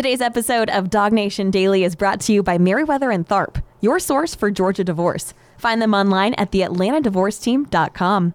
Today's episode of DawgNation Daily is brought to you by Meriwether and Tharp, your source for Georgia divorce. Find them online at theatlantadivorceteam.com.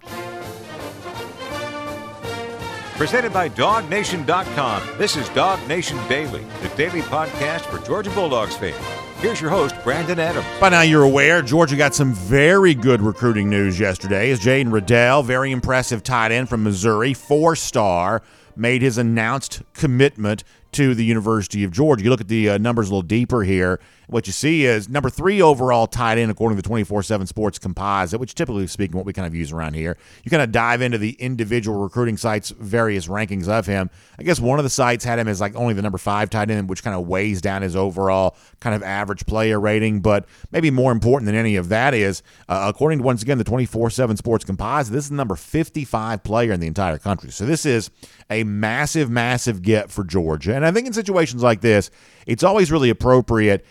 Presented by DawgNation.com. This is DawgNation Daily, the daily podcast for Georgia Bulldogs fans. Here's your host, Brandon Adams. By now, you're aware Georgia got some very good recruiting news yesterday. As Jaden Redell, very impressive tight end from Missouri, four star, made his announced commitment to the University of Georgia. You look at the uh, numbers a little deeper here. What you see is number three overall tight end according to the 24 7 Sports Composite, which typically speaking, what we kind of use around here. You kind of dive into the individual recruiting sites' various rankings of him. I guess one of the sites had him as like only the number five tight end, which kind of weighs down his overall kind of average player rating. But maybe more important than any of that is, uh, according to once again the 24 7 Sports Composite, this is number 55 player in the entire country. So this is a massive, massive get for Georgia. And I think in situations like this, it's always really appropriate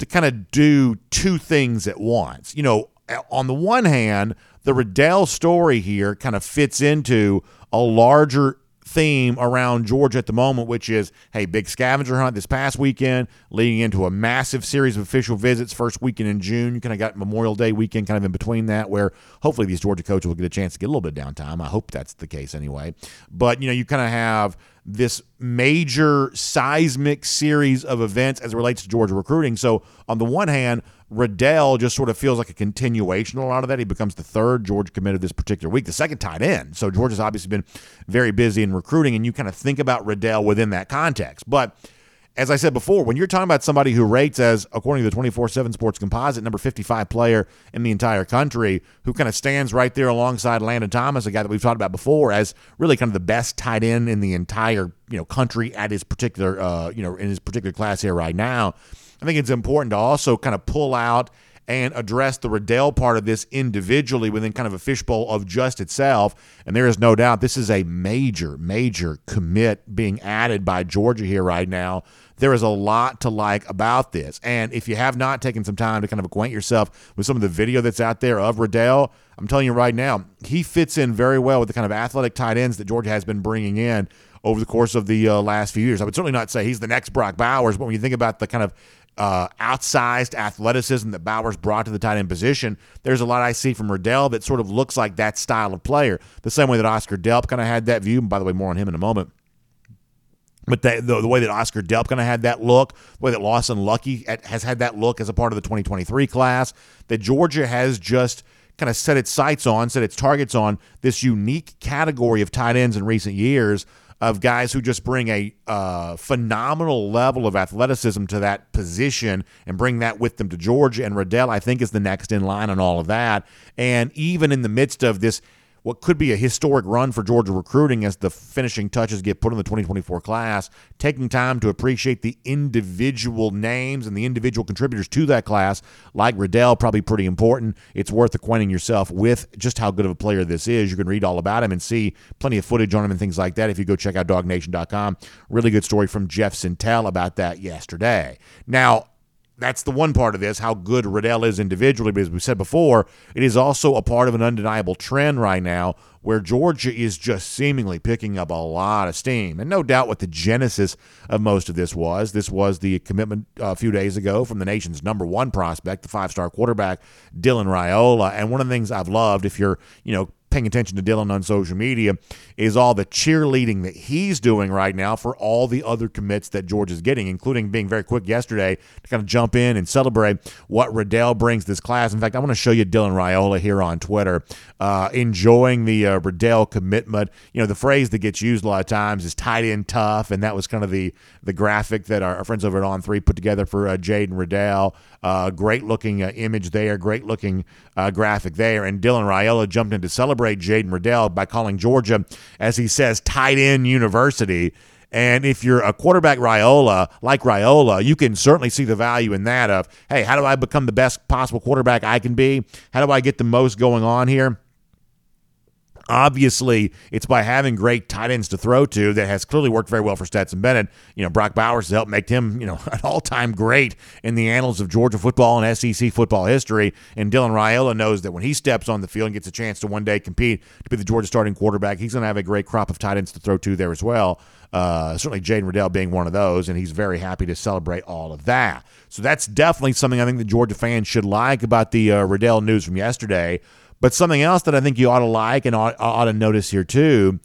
to kind of do two things at once. You know, on the one hand, the Redell story here kind of fits into a larger theme around Georgia at the moment, which is hey, big scavenger hunt this past weekend, leading into a massive series of official visits first weekend in June. You kind of got Memorial Day weekend kind of in between that, where hopefully these Georgia coaches will get a chance to get a little bit of downtime. I hope that's the case anyway. But you know, you kind of have this major seismic series of events as it relates to Georgia recruiting. So on the one hand, Redell just sort of feels like a continuation of a lot of that. He becomes the third Georgia committed this particular week, the second tight end. So Georgia's obviously been very busy in recruiting, and you kind of think about Redell within that context. But as I said before, when you're talking about somebody who rates as, according to the 24 7 Sports Composite, number 55 player in the entire country, who kind of stands right there alongside Landon Thomas, a guy that we've talked about before, as really kind of the best tight end in the entire you know country at his particular uh, you know in his particular class here right now. I think it's important to also kind of pull out and address the Redell part of this individually within kind of a fishbowl of just itself. And there is no doubt this is a major, major commit being added by Georgia here right now. There is a lot to like about this. And if you have not taken some time to kind of acquaint yourself with some of the video that's out there of Redell, I'm telling you right now, he fits in very well with the kind of athletic tight ends that Georgia has been bringing in over the course of the uh, last few years. I would certainly not say he's the next Brock Bowers, but when you think about the kind of uh, outsized athleticism that Bowers brought to the tight end position, there's a lot I see from Redell that sort of looks like that style of player. The same way that Oscar Delp kind of had that view. And by the way, more on him in a moment. But the, the, way that Oscar Delp kind of had that look, the way that Lawson Luckie has had that look as a part of the 2023 class, that Georgia has just kind of set its sights on, set its targets on this unique category of tight ends in recent years of guys who just bring a uh, phenomenal level of athleticism to that position and bring that with them to Georgia. And Redell, I think, is the next in line on all of that. And even in the midst of this what could be a historic run for Georgia recruiting as the finishing touches get put in the 2024 class, taking time to appreciate the individual names and the individual contributors to that class, like Redell, probably pretty important. It's worth acquainting yourself with just how good of a player this is. You can read all about him and see plenty of footage on him and things like that if you go check out dawgnation.com. Really good story from Jeff Sentell about that yesterday. Now, that's the one part of this, how good Redell is individually. But as we said before, it is also a part of an undeniable trend right now where Georgia is just seemingly picking up a lot of steam. And no doubt what the genesis of most of this was. This was the commitment uh, a few days ago from the nation's number one prospect, the five star quarterback, Dylan Raiola. And one of the things I've loved, if you're, you know, paying attention to Dylan on social media is all the cheerleading that he's doing right now for all the other commits that George is getting, including being very quick yesterday to kind of jump in and celebrate what Redell brings this class. In fact, I want to show you Dylan Raiola here on Twitter, uh, enjoying the uh, Redell commitment. You know, the phrase that gets used a lot of times is tight end tough, and that was kind of the the graphic that our, our friends over at On Three put together for uh, Jaden Redell. Uh, great looking uh, image there, great looking uh, graphic there, and Dylan Raiola jumped in to celebrate Jaden Redell by calling Georgia, as he says, tight end university. And if you're a quarterback Raiola, like Raiola, you can certainly see the value in that of, hey, how do I become the best possible quarterback I can be? How do I get the most going on here? Obviously, it's by having great tight ends to throw to that has clearly worked very well for Stetson Bennett. You know, Brock Bowers has helped make him, you know, an all-time great in the annals of Georgia football and SEC football history. And Dylan Raiola knows that when he steps on the field and gets a chance to one day compete to be the Georgia starting quarterback, he's going to have a great crop of tight ends to throw to there as well. Uh, certainly, Jaden Redell being one of those, and he's very happy to celebrate all of that. So that's definitely something I think the Georgia fans should like about the uh, Redell news from yesterday. But something else that I think you ought to like and ought, ought to notice here too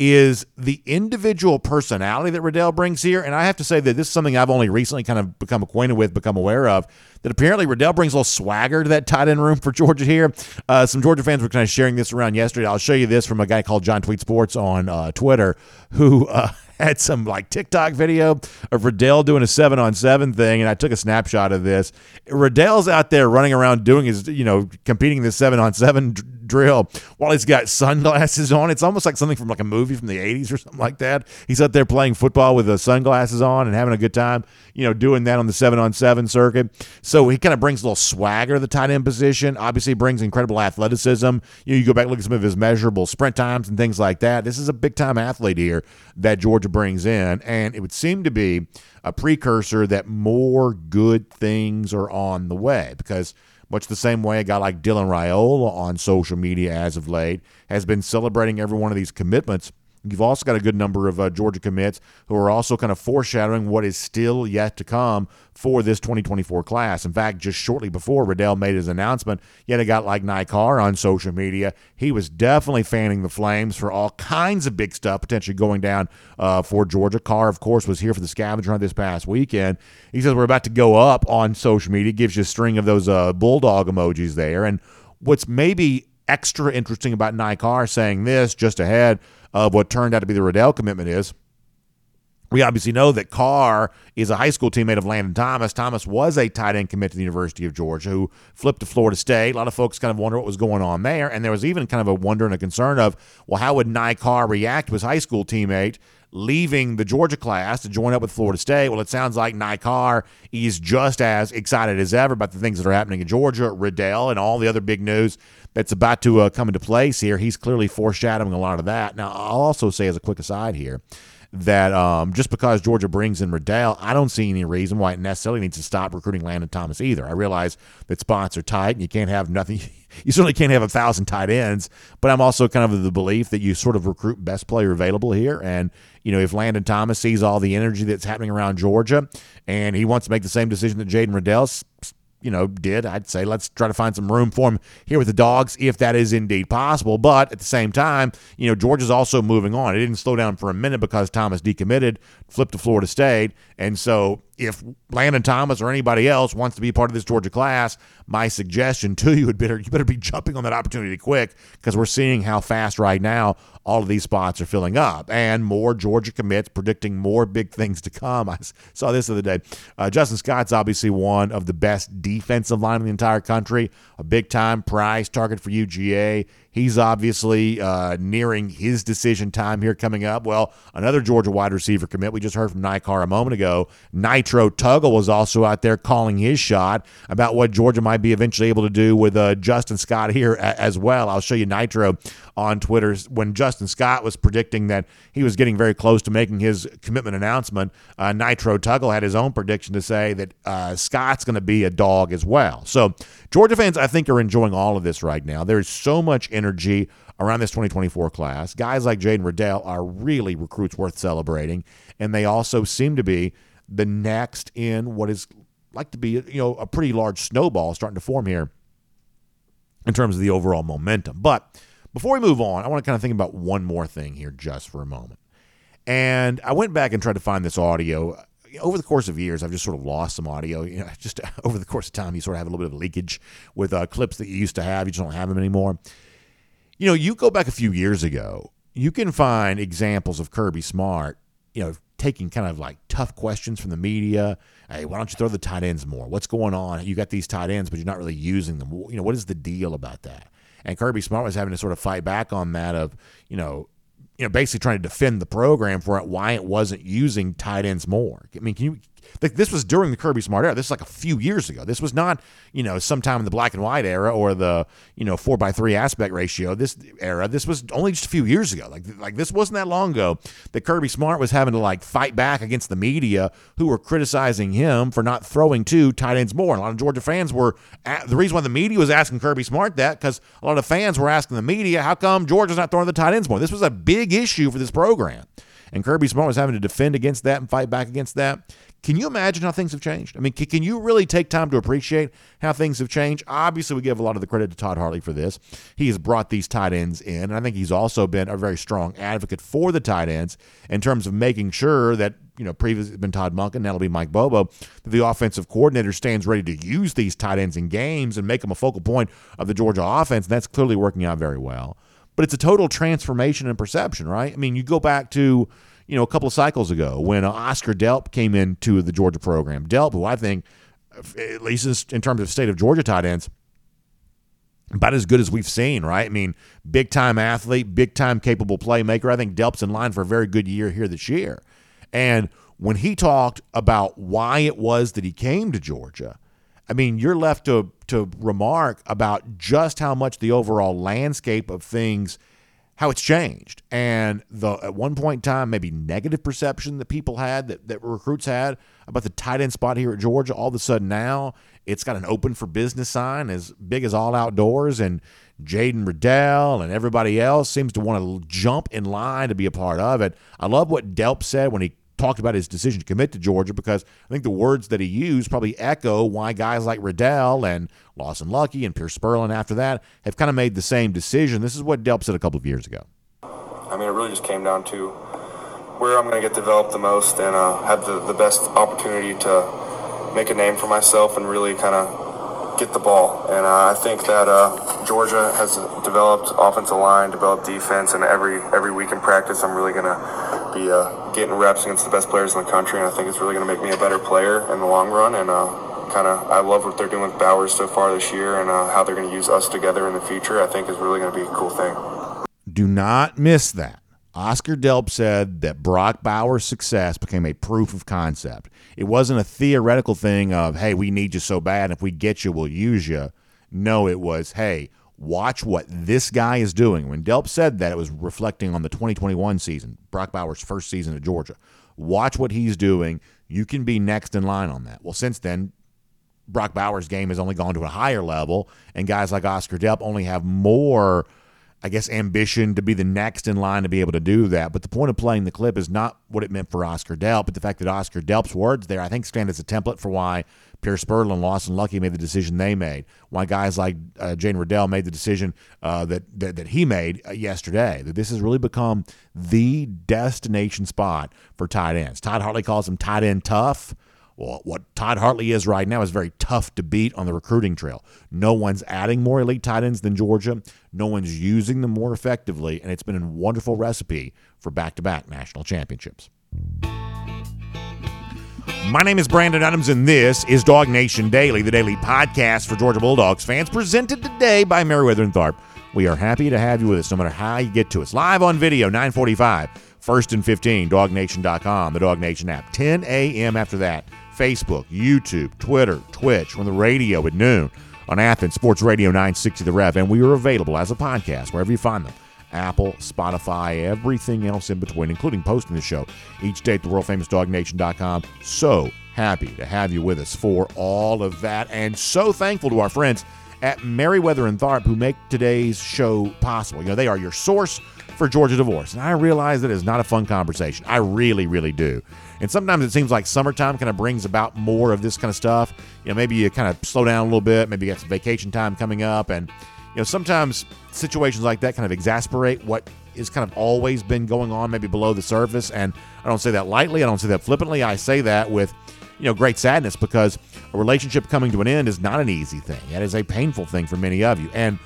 is the individual personality that Redell brings here. And I have to say that this is something I've only recently kind of become acquainted with, become aware of. That apparently Redell brings a little swagger to that tight end room for Georgia here. Uh, some Georgia fans were kind of sharing this around yesterday. I'll show you this from a guy called John Tweet Sports on uh, Twitter, who uh, had some like TikTok video of Redell doing a seven on seven thing, and I took a snapshot of this. Redell's out there running around doing his, you know, competing the seven on seven drill while he's got sunglasses on. It's almost like something from like a movie from the 80s or something like that. He's out there playing football with the sunglasses on and having a good time, you know, doing that on the seven on seven circuit. So he kind of brings a little swagger to the tight end position. Obviously, brings incredible athleticism. You, know, you go back look at some of his measurable sprint times and things like that. This is a big time athlete here that Georgia brings in, and it would seem to be a precursor that more good things are on the way because much the same way a guy like Dylan Raiola on social media as of late has been celebrating every one of these commitments You've also got a good number of uh, Georgia commits who are also kind of foreshadowing what is still yet to come for this 2024 class. In fact, just shortly before Redell made his announcement, yet a guy like Ny Carr on social media. He was definitely fanning the flames for all kinds of big stuff potentially going down uh, for Georgia. Carr, of course, was here for the scavenger hunt this past weekend. He says we're about to go up on social media. Gives you a string of those uh, bulldog emojis there. And what's maybe extra interesting about Ny Carr saying this just ahead – of what turned out to be the Redell commitment is. We obviously know that Carr is a high school teammate of Landon Thomas. Thomas was a tight end commit to the University of Georgia who flipped to Florida State. A lot of folks kind of wonder what was going on there. And there was even kind of a wonder and a concern of, well, how would Ny Carr react to his high school teammate leaving the Georgia class to join up with Florida State? Well, it sounds like Ny Carr is just as excited as ever about the things that are happening in Georgia, Redell, and all the other big news that's about to uh, come into place here. He's clearly foreshadowing a lot of that. Now, I'll also say as a quick aside here that um, just because Georgia brings in Redell, I don't see any reason why it necessarily needs to stop recruiting Landon Thomas either. I realize that spots are tight and you can't have nothing. You certainly can't have a thousand tight ends, but I'm also kind of the belief that you sort of recruit best player available here. And, you know, if Landon Thomas sees all the energy that's happening around Georgia and he wants to make the same decision that Jaden Redell's you know, did, I'd say let's try to find some room for him here with the dogs if that is indeed possible. But at the same time, you know, Georgia's also moving on. It didn't slow down for a minute because Thomas decommitted, flipped to Florida State. And so if Landon Thomas or anybody else wants to be part of this Georgia class, my suggestion to you would better you better be jumping on that opportunity quick because we're seeing how fast right now all of these spots are filling up and more Georgia commits predicting more big things to come. I saw this the other day. Uh, Justin Scott's obviously one of the best defensive line in the entire country, a big time prize target for UGA. He's obviously uh, nearing his decision time here coming up. Well, another Georgia wide receiver commit. We just heard from Ny Carr a moment ago. Nitro Tuggle was also out there calling his shot about what Georgia might be eventually able to do with uh, Justin Scott here as well. I'll show you Nitro on Twitter when Justin Scott was predicting that he was getting very close to making his commitment announcement. Uh, Nitro Tuggle had his own prediction to say that uh, Scott's going to be a dog as well. So Georgia fans, I think, are enjoying all of this right now. There's so much energy around this 2024 class. Guys like Jaden Redell are really recruits worth celebrating, and they also seem to be the next in what is like to be you know a pretty large snowball starting to form here in terms of the overall momentum. But before we move on, I want to kind of think about one more thing here just for a moment. And I went back and tried to find this audio over the course of years, I've just sort of lost some audio. You know, just over the course of time, you sort of have a little bit of leakage with uh, clips that you used to have. You just don't have them anymore. You know, you go back a few years ago, you can find examples of Kirby Smart, you know, taking kind of like tough questions from the media. Hey, why don't you throw the tight ends more? What's going on? You got these tight ends, but you're not really using them. You know, what is the deal about that? And Kirby Smart was having to sort of fight back on that of, you know, you know, basically trying to defend the program for it, why it wasn't using tight ends more. I mean, can you this was during the Kirby Smart era. This is like a few years ago. This was not, you know, sometime in the black and white era or the, you know, four by three aspect ratio. This era, this was only just a few years ago. Like, like this wasn't that long ago that Kirby Smart was having to like fight back against the media who were criticizing him for not throwing two tight ends more. And a lot of Georgia fans were at, the reason why the media was asking Kirby Smart that because a lot of fans were asking the media, how come Georgia's not throwing the tight ends more? This was a big issue for this program. And Kirby Smart was having to defend against that and fight back against that. Can you imagine how things have changed? I mean, can, you really take time to appreciate how things have changed? Obviously, we give a lot of the credit to Todd Hartley for this. He has brought these tight ends in, and I think he's also been a very strong advocate for the tight ends in terms of making sure that, you know, previously been Todd Monken, now it'll be Mike Bobo, that the offensive coordinator stands ready to use these tight ends in games and make them a focal point of the Georgia offense, and that's clearly working out very well. But it's a total transformation in perception, right? I mean, you go back to – you know, a couple of cycles ago when Oscar Delp came into the Georgia program. Delp, who I think, at least in terms of state of Georgia tight ends, about as good as we've seen, right? I mean, big time athlete, big time capable playmaker. I think Delp's in line for a very good year here this year. And when he talked about why it was that he came to Georgia, I mean, you're left to to remark about just how much the overall landscape of things how it's changed. And the at one point in time, maybe negative perception that people had, that, that recruits had about the tight end spot here at Georgia, all of a sudden now it's got an open for business sign as big as all outdoors. And Jaden Redell and everybody else seems to want to jump in line to be a part of it. I love what Delp said when he talked about his decision to commit to Georgia because I think the words that he used probably echo why guys like Redell and Lawson Luckie and Pearce Spurlin after that have kind of made the same decision. This is what Delp said a couple of years ago. I mean, it really just came down to where I'm going to get developed the most and uh, have the, the best opportunity to make a name for myself and really kind of get the ball. And uh, I think that uh, Georgia has developed offensive line, developed defense, and every every week in practice, I'm really going to be uh, getting reps against the best players in the country. And I think it's really going to make me a better player in the long run. And uh, kind of, I love what they're doing with Bowers so far this year, and uh, how they're going to use us together in the future. I think is really going to be a cool thing. Do not miss that. Oscar Delp said that Brock Bowers' success became a proof of concept. It wasn't a theoretical thing of, hey, we need you so bad. If we get you, we'll use you. No, it was, hey, watch what this guy is doing. When Delp said that, it was reflecting on the 2021 season, Brock Bowers' first season at Georgia. Watch what he's doing. You can be next in line on that. Well, since then, Brock Bowers' game has only gone to a higher level, and guys like Oscar Delp only have more – I guess, ambition to be the next in line to be able to do that. But the point of playing the clip is not what it meant for Oscar Delp, but the fact that Oscar Delp's words there, I think, stand as a template for why Pearce Spurlin and Lawson Luckie made the decision they made. Why guys like uh, Jane Redell made the decision uh, that, that that he made uh, yesterday. That this has really become the destination spot for tight ends. Todd Hartley calls them tight end tough. Well, what Todd Hartley is right now is very tough to beat on the recruiting trail. No one's adding more elite tight ends than Georgia. No one's using them more effectively, and it's been a wonderful recipe for back to back national championships. My name is Brandon Adams, and this is DawgNation Daily, the daily podcast for Georgia Bulldogs fans, presented today by Meriwether and Tharp. We are happy to have you with us no matter how you get to us. Live on video, 945, first and 15, dawgnation.com, the DawgNation app. 10 a.m. after that. Facebook, YouTube, Twitter, Twitch, on the radio at noon on Athens Sports Radio 960 The Rev. And we are available as a podcast wherever you find them. Apple, Spotify, everything else in between, including posting the show each day at the worldfamousdognation.com. So happy to have you with us for all of that, and so thankful to our friends at Meriwether and Tharp who make today's show possible. You know, they are your source for Georgia divorce, and I realize that is not a fun conversation. I really, really do. And sometimes it seems like summertime kind of brings about more of this kind of stuff. You know, maybe you kind of slow down a little bit, maybe you got some vacation time coming up. And, you know, sometimes situations like that kind of exasperate what has kind of always been going on, maybe below the surface. And I don't say that lightly, I don't say that flippantly. I say that with, you know, great sadness because a relationship coming to an end is not an easy thing. That is a painful thing for many of you. And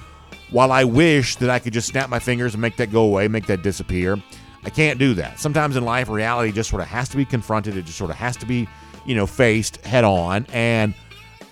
while I wish that I could just snap my fingers and make that go away, make that disappear, I can't do that. Sometimes in life, reality just sort of has to be confronted. It just sort of has to be, you know, faced head on. And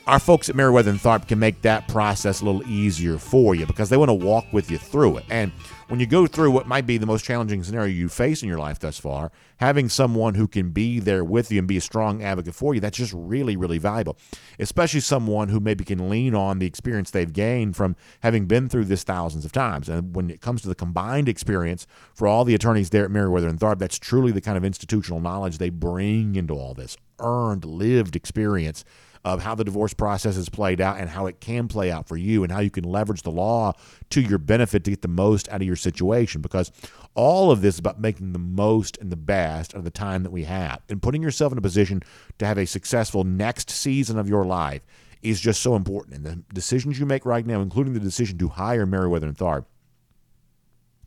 our folks at Meriwether and Tharp can make that process a little easier for you because they want to walk with you through it. And when you go through what might be the most challenging scenario you face in your life thus far, having someone who can be there with you and be a strong advocate for you, that's just really, really valuable. Especially someone who maybe can lean on the experience they've gained from having been through this thousands of times. And when it comes to the combined experience for all the attorneys there at Meriwether and Tharp, that's truly the kind of institutional knowledge they bring into all this earned, lived experience of how the divorce process has played out and how it can play out for you and how you can leverage the law to your benefit to get the most out of your situation because all of this is about making the most and the best of the time that we have and putting yourself in a position to have a successful next season of your life is just so important and the decisions you make right now including the decision to hire Meriwether and Tharp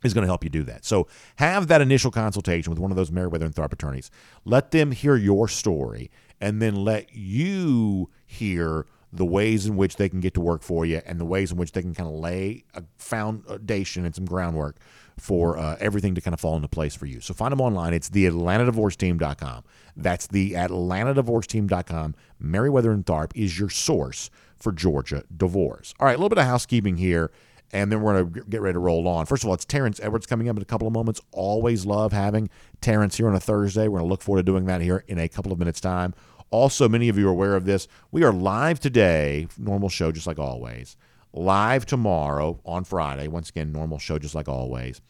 is going to help you do that. So have that initial consultation with one of those Meriwether and Tharp attorneys. Let them hear your story and then let you hear the ways in which they can get to work for you and the ways in which they can kind of lay a foundation and some groundwork for uh, everything to kind of fall into place for you. So find them online. It's the AtlantaDivorceTeam.com. That's the AtlantaDivorceTeam.com. Meriwether and Tharp is your source for Georgia divorce. All right, a little bit of housekeeping here and then we're going to get ready to roll on. First of all, it's Terrence Edwards coming up in a couple of moments. Always love having Terrence here on a Thursday. We're going to look forward to doing that here in a couple of minutes' time. Also, many of you are aware of this. We are live today, normal show just like always. Live tomorrow on Friday. Once again, normal show just like always.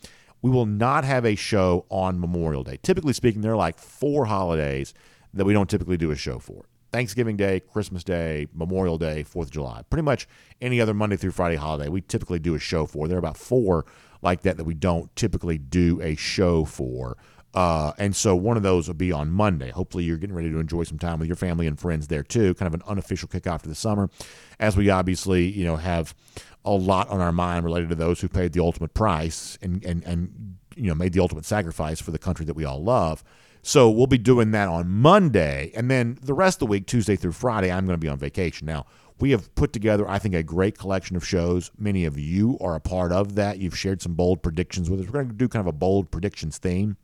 We will not have a show on Memorial Day. Typically speaking, there are like four holidays that we don't typically do a show for. Thanksgiving Day, Christmas Day, Memorial Day, Fourth of July. Pretty much any other Monday through Friday holiday, we typically do a show for. There are about four like that that we don't typically do a show for. Uh, and so one of those will be on Monday. Hopefully, you're getting ready to enjoy some time with your family and friends there too. Kind of an unofficial kickoff to the summer, as we obviously you know have a lot on our mind related to those who paid the ultimate price and and and you know made the ultimate sacrifice for the country that we all love. So we'll be doing that on Monday. And then the rest of the week, Tuesday through Friday, I'm going to be on vacation. Now, we have put together, I think, a great collection of shows. Many of you are a part of that. You've shared some bold predictions with us. We're going to do kind of a bold predictions theme.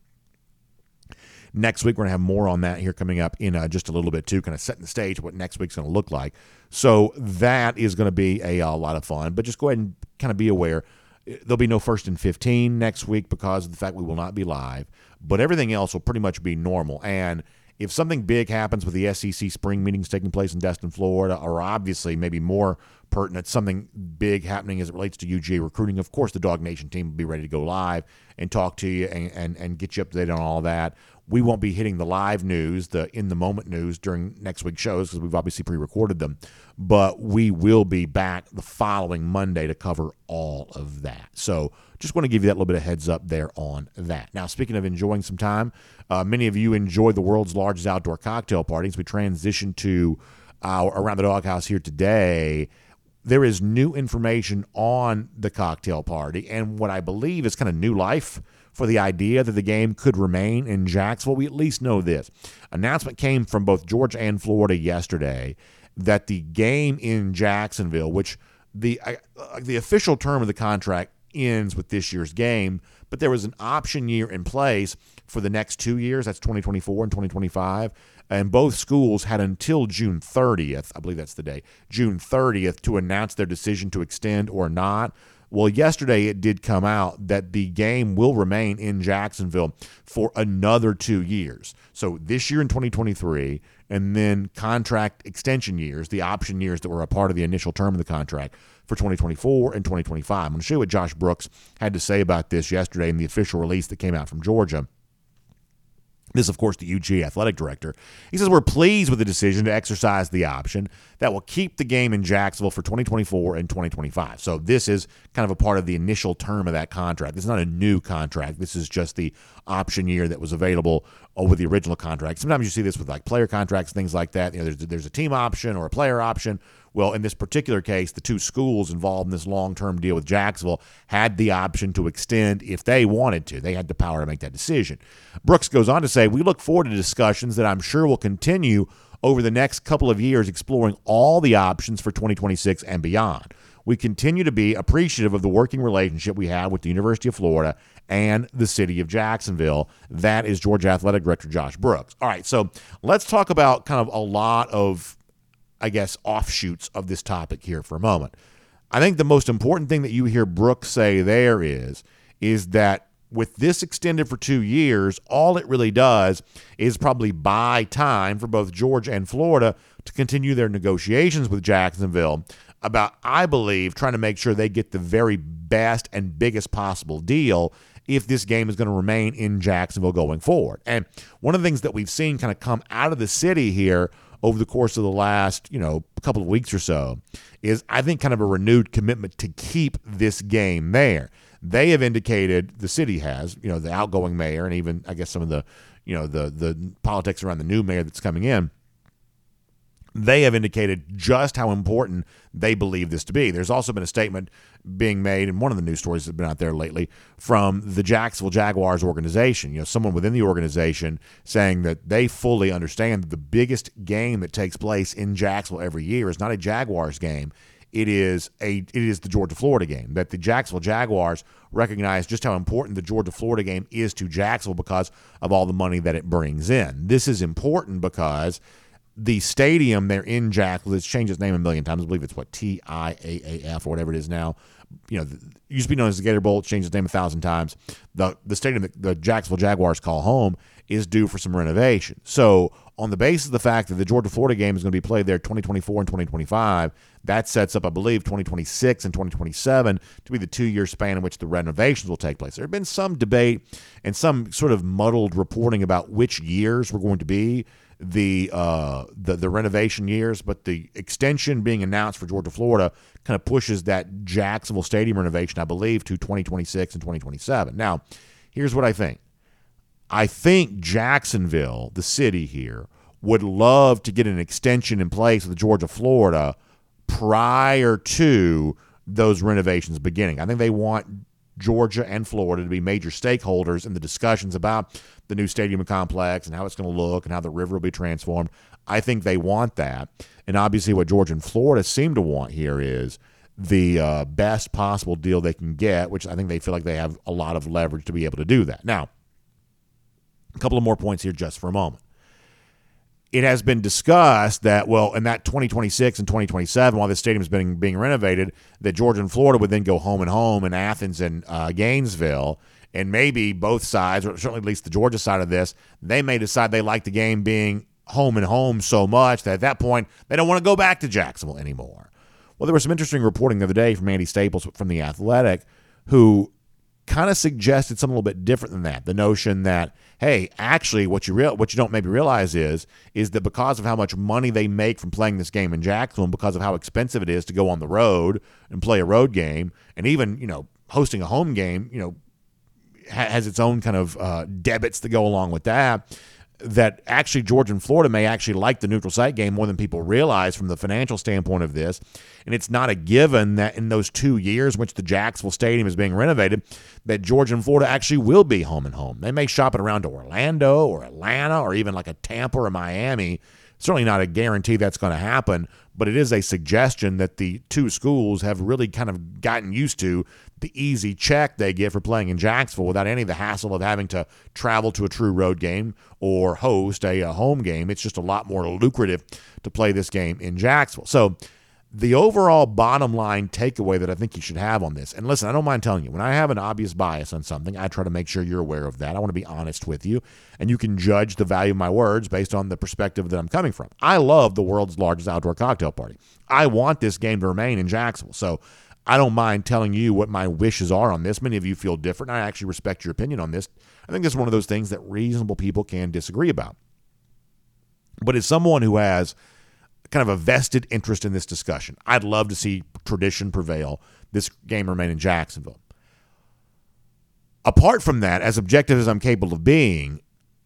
Next week, we're going to have more on that here coming up in uh, just a little bit, too, kind of setting the stage what next week's going to look like. So that is going to be a, a lot of fun. But just go ahead and kind of be aware there'll be no first and 15 next week because of the fact we will not be live but everything else will pretty much be normal. And if something big happens with the SEC spring meetings taking place in Destin, Florida, or obviously maybe more pertinent, something big happening as it relates to UGA recruiting, of course the DawgNation team will be ready to go live and talk to you and, and, and get you up to date on all that. We won't be hitting the live news, the in the moment news during next week's shows because we've obviously pre recorded them. But we will be back the following Monday to cover all of that. So just want to give you that little bit of heads up there on that. Now, speaking of enjoying some time, uh, many of you enjoy the world's largest outdoor cocktail parties. We transition to our Around the Doghouse here today. There is new information on the cocktail party and what I believe is kind of new life for the idea that the game could remain in Jacksonville. We at least know this. Announcement came from both Georgia and Florida yesterday that the game in Jacksonville, which the uh, the official term of the contract ends with this year's game, but there was an option year in place for the next two years. That's 2024 and 2025. And both schools had until June 30th, I believe that's the day, June 30th, to announce their decision to extend or not. Well, yesterday it did come out that the game will remain in Jacksonville for another two years. So this year in 2023, and then contract extension years, the option years that were a part of the initial term of the contract for 2024 and 2025. I'm going to show you what Josh Brooks had to say about this yesterday in the official release that came out from Georgia. This, of course, the UG athletic director. He says, We're pleased with the decision to exercise the option that will keep the game in Jacksonville for 2024 and 2025. So, this is kind of a part of the initial term of that contract. This is not a new contract. This is just the option year that was available uh, over the original contract. Sometimes you see this with like player contracts, things like that. You know, there's, there's a team option or a player option well, in this particular case, the two schools involved in this long term deal with Jacksonville had the option to extend if they wanted to. They had the power to make that decision. Brooks goes on to say, We look forward to discussions that I'm sure will continue over the next couple of years, exploring all the options for 2026 and beyond. We continue to be appreciative of the working relationship we have with the University of Florida and the city of Jacksonville. That is Georgia Athletic Director Josh Brooks. All right, so let's talk about kind of a lot of I guess, offshoots of this topic here for a moment. I think the most important thing that you hear Brooks say there is is that with this extended for two years, all it really does is probably buy time for both Georgia and Florida to continue their negotiations with Jacksonville about, I believe, trying to make sure they get the very best and biggest possible deal if this game is going to remain in Jacksonville going forward. And one of the things that we've seen kind of come out of the city here over the course of the last, you know, couple of weeks or so is I think kind of a renewed commitment to keep this game there. They have indicated the city has, you know, the outgoing mayor and even I guess some of the, you know, the the politics around the new mayor that's coming in they have indicated just how important they believe this to be. There's also been a statement being made in one of the news stories that's been out there lately from the Jacksonville Jaguars organization. You know, someone within the organization saying that they fully understand that the biggest game that takes place in Jacksonville every year is not a Jaguars game. It is a it is the Georgia Florida game. That the Jacksonville Jaguars recognize just how important the Georgia Florida game is to Jacksonville because of all the money that it brings in. This is important because the stadium they're in Jacksonville, it's changed its name a million times. I believe it's what T I A A F or whatever it is now. You know, used to be known as the Gator Bowl. Changed its name a thousand times. The the stadium that the Jacksonville Jaguars call home is due for some renovation. So, on the basis of the fact that the Georgia Florida game is going to be played there 2024 and 2025, that sets up, I believe, 2026 and 2027 to be the two year span in which the renovations will take place. There have been some debate and some sort of muddled reporting about which years were going to be the uh, the the renovation years, but the extension being announced for Georgia Florida kind of pushes that Jacksonville Stadium renovation, I believe, to 2026 and 2027. Now, here's what I think. I think Jacksonville, the city here, would love to get an extension in place with Georgia Florida prior to those renovations beginning. I think they want Georgia and Florida to be major stakeholders in the discussions about the new stadium complex and how it's going to look and how the river will be transformed. I think they want that. And obviously, what Georgia and Florida seem to want here is the uh, best possible deal they can get, which I think they feel like they have a lot of leverage to be able to do that. Now, a couple of more points here just for a moment it has been discussed that well in that 2026 and 2027 while this stadium is being being renovated that georgia and florida would then go home and home in athens and uh, gainesville. And maybe both sides or certainly at least the georgia side of this they may decide they like the game being home and home so much that at that point they don't want to go back to jacksonville anymore. Well there was some interesting reporting the other day from andy staples from the athletic who kind of suggested something a little bit different than that. The notion that hey, actually, what you real what you don't maybe realize is is that because of how much money they make from playing this game in Jacksonville, because of how expensive it is to go on the road and play a road game, and even you know hosting a home game, you know, ha- has its own kind of uh, debits that go along with that that actually Georgia and Florida may actually like the neutral site game more than people realize from the financial standpoint of this. And it's not a given that in those two years which the Jacksonville Stadium is being renovated, that Georgia and Florida actually will be home and home. They may shop it around to Orlando or Atlanta or even like a Tampa or Miami. Certainly not a guarantee that's going to happen, but it is a suggestion that the two schools have really kind of gotten used to the easy check they get for playing in Jacksonville without any of the hassle of having to travel to a true road game or host a, a home game. It's just a lot more lucrative to play this game in Jacksonville. So, the overall bottom line takeaway that I think you should have on this, and listen, I don't mind telling you, when I have an obvious bias on something, I try to make sure you're aware of that. I want to be honest with you, and you can judge the value of my words based on the perspective that I'm coming from. I love the world's largest outdoor cocktail party. I want this game to remain in Jacksonville. So I don't mind telling you what my wishes are on this. Many of you feel different. I actually respect your opinion on this. I think is one of those things that reasonable people can disagree about. But as someone who has kind of a vested interest in this discussion, I'd love to see tradition prevail, this game remain in Jacksonville. Apart from that, as objective as I'm capable of being,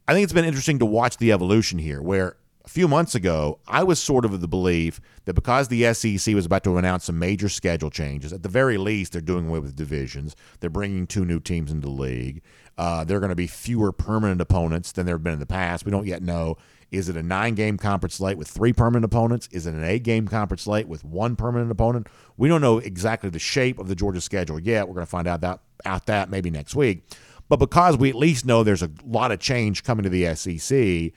I think it's been interesting to watch the evolution here, where a few months ago, I was sort of of the belief that because the SEC was about to announce some major schedule changes, at the very least, they're doing away with divisions. They're bringing two new teams into the league. Uh, there are going to be fewer permanent opponents than there have been in the past. We don't yet know. Is it a nine game conference slate with three permanent opponents? Is it an eight game conference slate with one permanent opponent? We don't know exactly the shape of the Georgia schedule yet. We're going to find out that out that maybe next week. But because we at least know there's a lot of change coming to the SEC,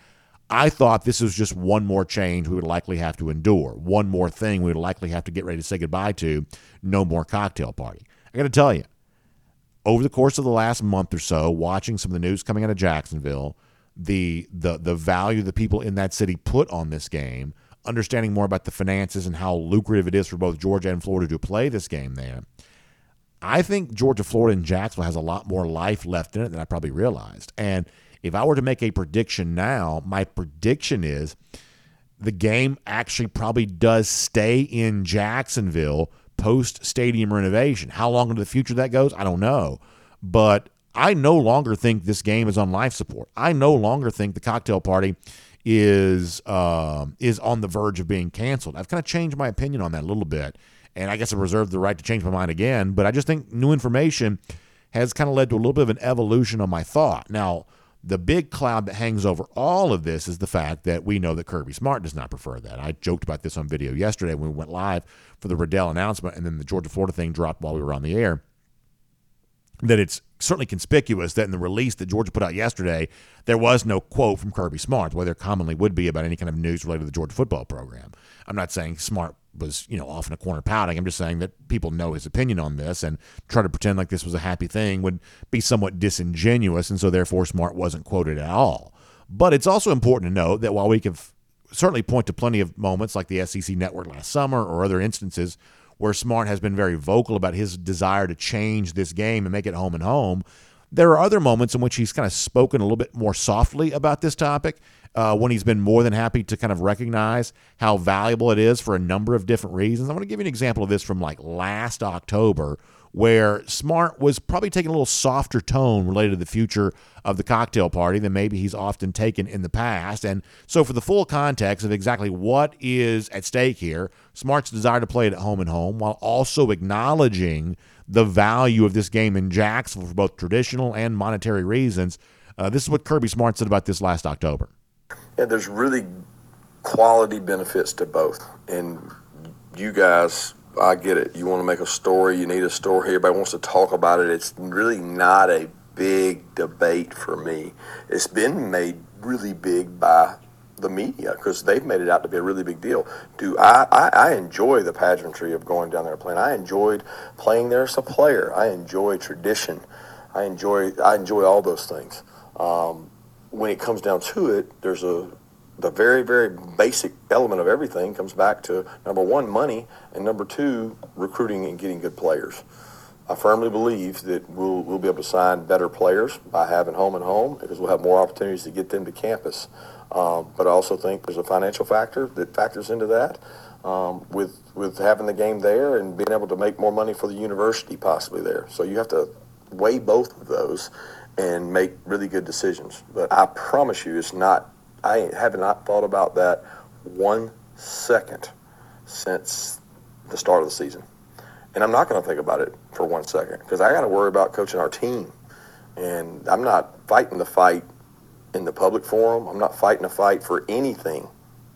I thought this was just one more change we would likely have to endure, one more thing we would likely have to get ready to say goodbye to. No more cocktail party. I got to tell you, over the course of the last month or so, watching some of the news coming out of Jacksonville, the the the value the people in that city put on this game, understanding more about the finances and how lucrative it is for both Georgia and Florida to play this game there. I think Georgia, Florida, and Jacksonville has a lot more life left in it than I probably realized. And if I were to make a prediction now, my prediction is the game actually probably does stay in Jacksonville post stadium renovation. How long into the future that goes, I don't know. But I no longer think this game is on life support. I no longer think the cocktail party is uh, is on the verge of being canceled. I've kind of changed my opinion on that a little bit, and I guess I reserve the right to change my mind again. But I just think new information has kind of led to a little bit of an evolution on my thought. Now, the big cloud that hangs over all of this is the fact that we know that Kirby Smart does not prefer that. I joked about this on video yesterday when we went live for the Redell announcement, and then the Georgia Florida thing dropped while we were on the air. That it's certainly conspicuous that in the release that Georgia put out yesterday, there was no quote from Kirby Smart, way there commonly would be about any kind of news related to the Georgia football program. I'm not saying Smart was, you know, off in a corner pouting. I'm just saying that people know his opinion on this and try to pretend like this was a happy thing would be somewhat disingenuous, and so therefore Smart wasn't quoted at all. But it's also important to note that while we can certainly point to plenty of moments like the SEC network last summer or other instances where Smart has been very vocal about his desire to change this game and make it home and home. There are other moments in which he's kind of spoken a little bit more softly about this topic uh, when he's been more than happy to kind of recognize how valuable it is for a number of different reasons. I want to give you an example of this from like last October where Smart was probably taking a little softer tone related to the future of the cocktail party than maybe he's often taken in the past. And so, for the full context of exactly what is at stake here, Smart's desire to play it at home and home while also acknowledging the value of this game in Jacksonville for both traditional and monetary reasons. Uh, this is what Kirby Smart said about this last October. Yeah, there's really quality benefits to both. And you guys I get it. You want to make a story, you need a story. Everybody wants to talk about it. It's really not a big debate for me. It's been made really big by the media because they've made it out to be a really big deal. Do I, I, I enjoy the pageantry of going down there and playing. I enjoyed playing there as a player. I enjoy tradition. I enjoy I enjoy all those things. Um, when it comes down to it, there's a the very, very basic element of everything comes back to number one, money, and number two, recruiting and getting good players. I firmly believe that we'll, we'll be able to sign better players by having home and home because we'll have more opportunities to get them to campus. Um, but I also think there's a financial factor that factors into that um, with, with having the game there and being able to make more money for the university possibly there. So you have to weigh both of those and make really good decisions. But I promise you, it's not I have not thought about that one second since the start of the season. And I'm not going to think about it for one second because I got to worry about coaching our team. And I'm not fighting the fight in the public forum. I'm not fighting a fight for anything.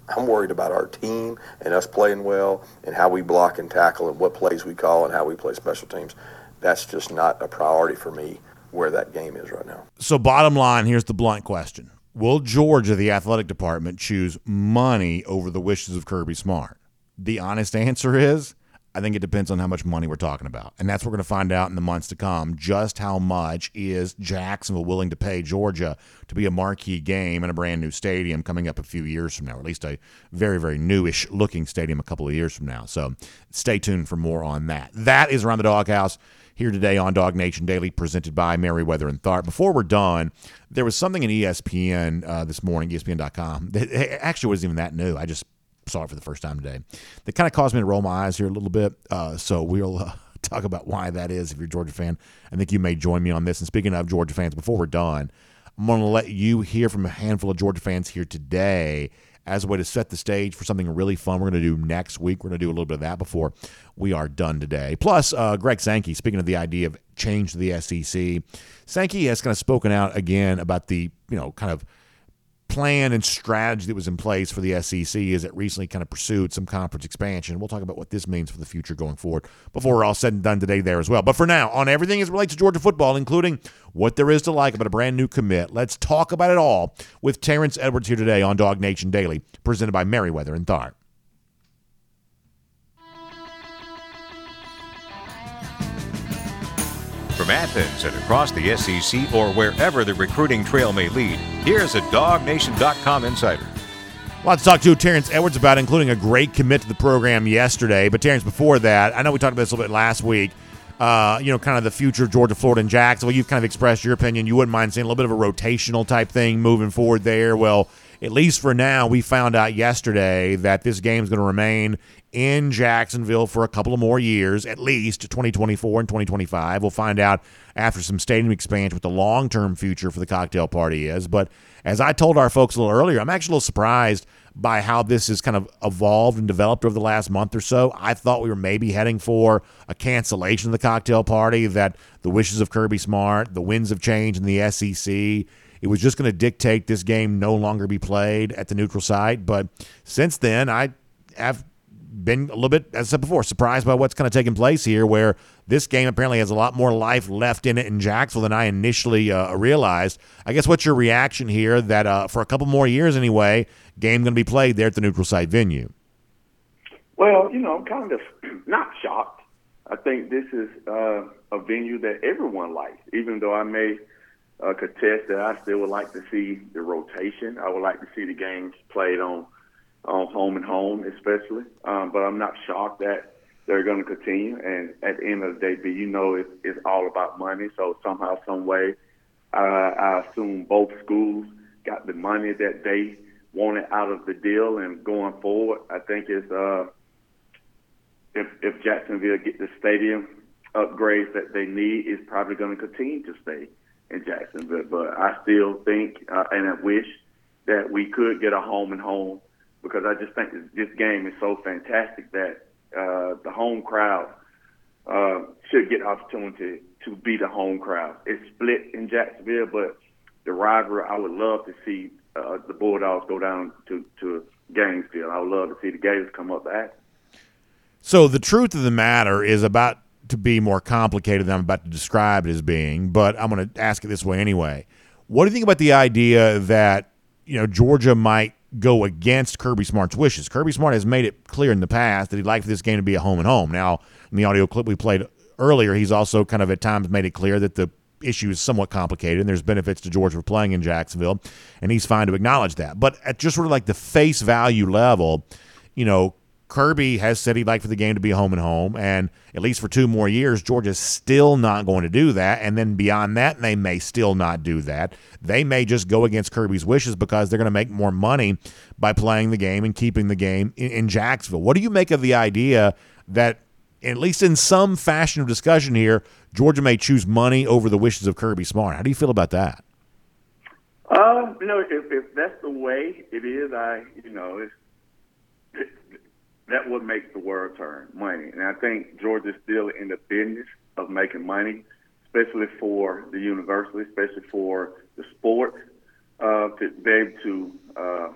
I'm worried about our team and us playing well and how we block and tackle and what plays we call and how we play special teams. That's just not a priority for me where that game is right now. So, bottom line, here's the blunt question Will Georgia, the athletic department, choose money over the wishes of Kirby Smart? The honest answer is I think it depends on how much money we're talking about. And that's what we're going to find out in the months to come. Just how much is Jacksonville willing to pay Georgia to be a marquee game in a brand new stadium coming up a few years from now, or at least a very, very newish looking stadium a couple of years from now. So stay tuned for more on that. That is Around the Doghouse here today on DawgNation Daily, presented by Meriwether and Tharp. Before we're done, there was something in ESPN uh, this morning, ESPN.com, that actually wasn't even that new. I just saw it for the first time today. That kind of caused me to roll my eyes here a little bit. Uh, so we'll uh, talk about why that is if you're a Georgia fan. I think you may join me on this. And speaking of Georgia fans, before we're done, I'm going to let you hear from a handful of Georgia fans here today as a way to set the stage for something really fun we're going to do next week. We're going to do a little bit of that before we are done today. Plus, uh, Greg Sankey, speaking of the idea of change to the SEC, Sankey has kind of spoken out again about the, you know, kind of – plan and strategy that was in place for the SEC as it recently kind of pursued some conference expansion. We'll talk about what this means for the future going forward before we're all said and done today there as well. But for now, on everything as relates to Georgia football, including what there is to like about a brand new commit, let's talk about it all with Terrence Edwards here today on DawgNation Daily, presented by Meriwether and Tharp. From Athens and across the SEC or wherever the recruiting trail may lead, here's a DawgNation.com insider. Lots to talk to Terrence Edwards about, including a great commit to the program yesterday. But Terrence, before that, I know we talked about this a little bit last week. uh, you know, kind of the future of Georgia, Florida, and Jacksonville. You've kind of expressed your opinion. You wouldn't mind seeing a little bit of a rotational type thing moving forward there. Well, at least for now, we found out yesterday that this game is going to remain in Jacksonville for a couple of more years, at least 2024 and 2025. We'll find out after some stadium expansion what the long term future for the cocktail party is. But as I told our folks a little earlier, I'm actually a little surprised by how this has kind of evolved and developed over the last month or so. I thought we were maybe heading for a cancellation of the cocktail party, that the wishes of Kirby Smart, the winds of change in the SEC, it was just going to dictate this game no longer be played at the neutral site. But since then, I have been a little bit, as I said before, surprised by what's kind of taking place here, where this game apparently has a lot more life left in it in Jacksonville than I initially uh, realized. I guess what's your reaction here that uh, for a couple more years anyway, game going to be played there at the neutral site venue? Well, you know, I'm kind of not shocked. I think this is uh, a venue that everyone likes, even though I may uh, contest that I still would like to see the rotation. I would like to see the games played on on home and home, especially. Um, but I'm not shocked that they're going to continue. And at the end of the day, B, you know, it's, it's all about money. So somehow, some way, uh, I assume both schools got the money that they wanted out of the deal. And going forward, I think it's uh, if if Jacksonville get the stadium upgrades that they need, it's probably going to continue to stay in Jacksonville. But I still think uh, and I wish that we could get a home and home because I just think this game is so fantastic that uh, the home crowd uh, should get opportunity to be the home crowd. It's split in Jacksonville, but the rivalry, I would love to see uh, the Bulldogs go down to, to Gainesville. I would love to see the Gators come up at. So the truth of the matter is about to be more complicated than I'm about to describe it as being, but I'm going to ask it this way anyway. What do you think about the idea that you know Georgia might go against Kirby Smart's wishes. Kirby Smart has made it clear in the past that he'd like for this game to be a home and home. Now, in the audio clip we played earlier, he's also kind of at times made it clear that the issue is somewhat complicated and there's benefits to Georgia for playing in Jacksonville, and he's fine to acknowledge that. But at just sort of like the face value level, you know, Kirby has said he'd like for the game to be home and home, and at least for two more years, Georgia's still not going to do that. And then beyond that, they may still not do that. They may just go against Kirby's wishes because they're going to make more money by playing the game and keeping the game in, in Jacksonville. What do you make of the idea that, at least in some fashion of discussion here, Georgia may choose money over the wishes of Kirby Smart? How do you feel about that? Uh, you know, if, if that's the way it is, I, you know, it's that what makes the world turn, money. And I think Georgia's still in the business of making money, especially for the university, especially for the sport, uh, to be able to uh,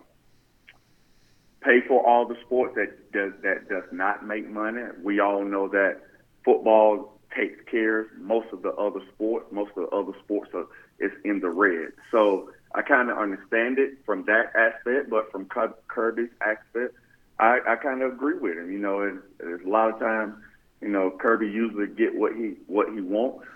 pay for all the sports that does that does not make money. We all know that football takes care of most of the other sports. Most of the other sports are is in the red. So I kind of understand it from that aspect, but from Kirby's aspect I, I kind of agree with him. You know, and there's a lot of times, you know, Kirby usually get what he what he wants.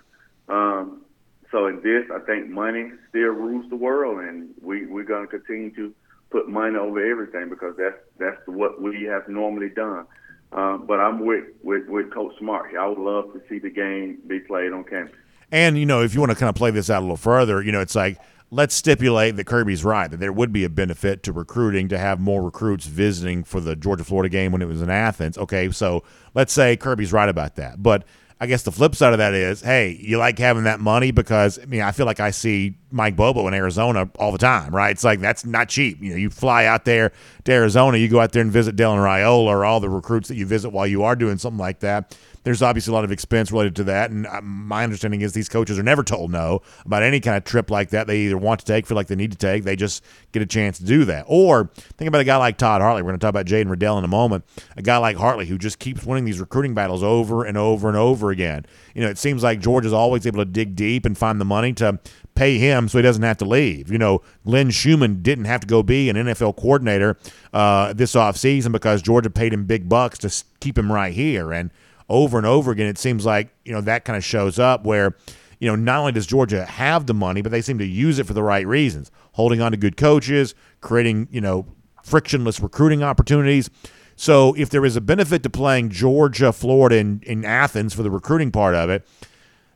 Um, so in this, I think money still rules the world, and we we're going to continue to put money over everything because that's that's what we have normally done. Um, but I'm with, with with Coach Smart. I would love to see the game be played on campus. And you know, if you want to kind of play this out a little further, you know, it's like let's stipulate that Kirby's right that there would be a benefit to recruiting to have more recruits visiting for the Georgia Florida game when it was in Athens. Okay, so let's say Kirby's right about that. But I guess the flip side of that is, hey, you like having that money because I mean, I feel like I see Mike Bobo in Arizona all the time, right? It's like that's not cheap. You know, you fly out there to Arizona, you go out there and visit Dylan Raiola or all the recruits that you visit while you are doing something like that there's obviously a lot of expense related to that. And uh, my understanding is these coaches are never told no about any kind of trip like that. They either want to take, feel like they need to take, they just get a chance to do that. Or think about a guy like Todd Hartley. We're going to talk about Jaden Redell in a moment. A guy like Hartley who just keeps winning these recruiting battles over and over and over again. You know, it seems like Georgia's always able to dig deep and find the money to pay him so he doesn't have to leave. You know, Glenn Schumann didn't have to go be an NFL coordinator uh, this offseason because Georgia paid him big bucks to keep him right here. And over and over again, it seems like, you know, that kind of shows up where, you know, not only does Georgia have the money, but they seem to use it for the right reasons, holding on to good coaches, creating, you know, frictionless recruiting opportunities. So if there is a benefit to playing Georgia, Florida, in, in Athens for the recruiting part of it,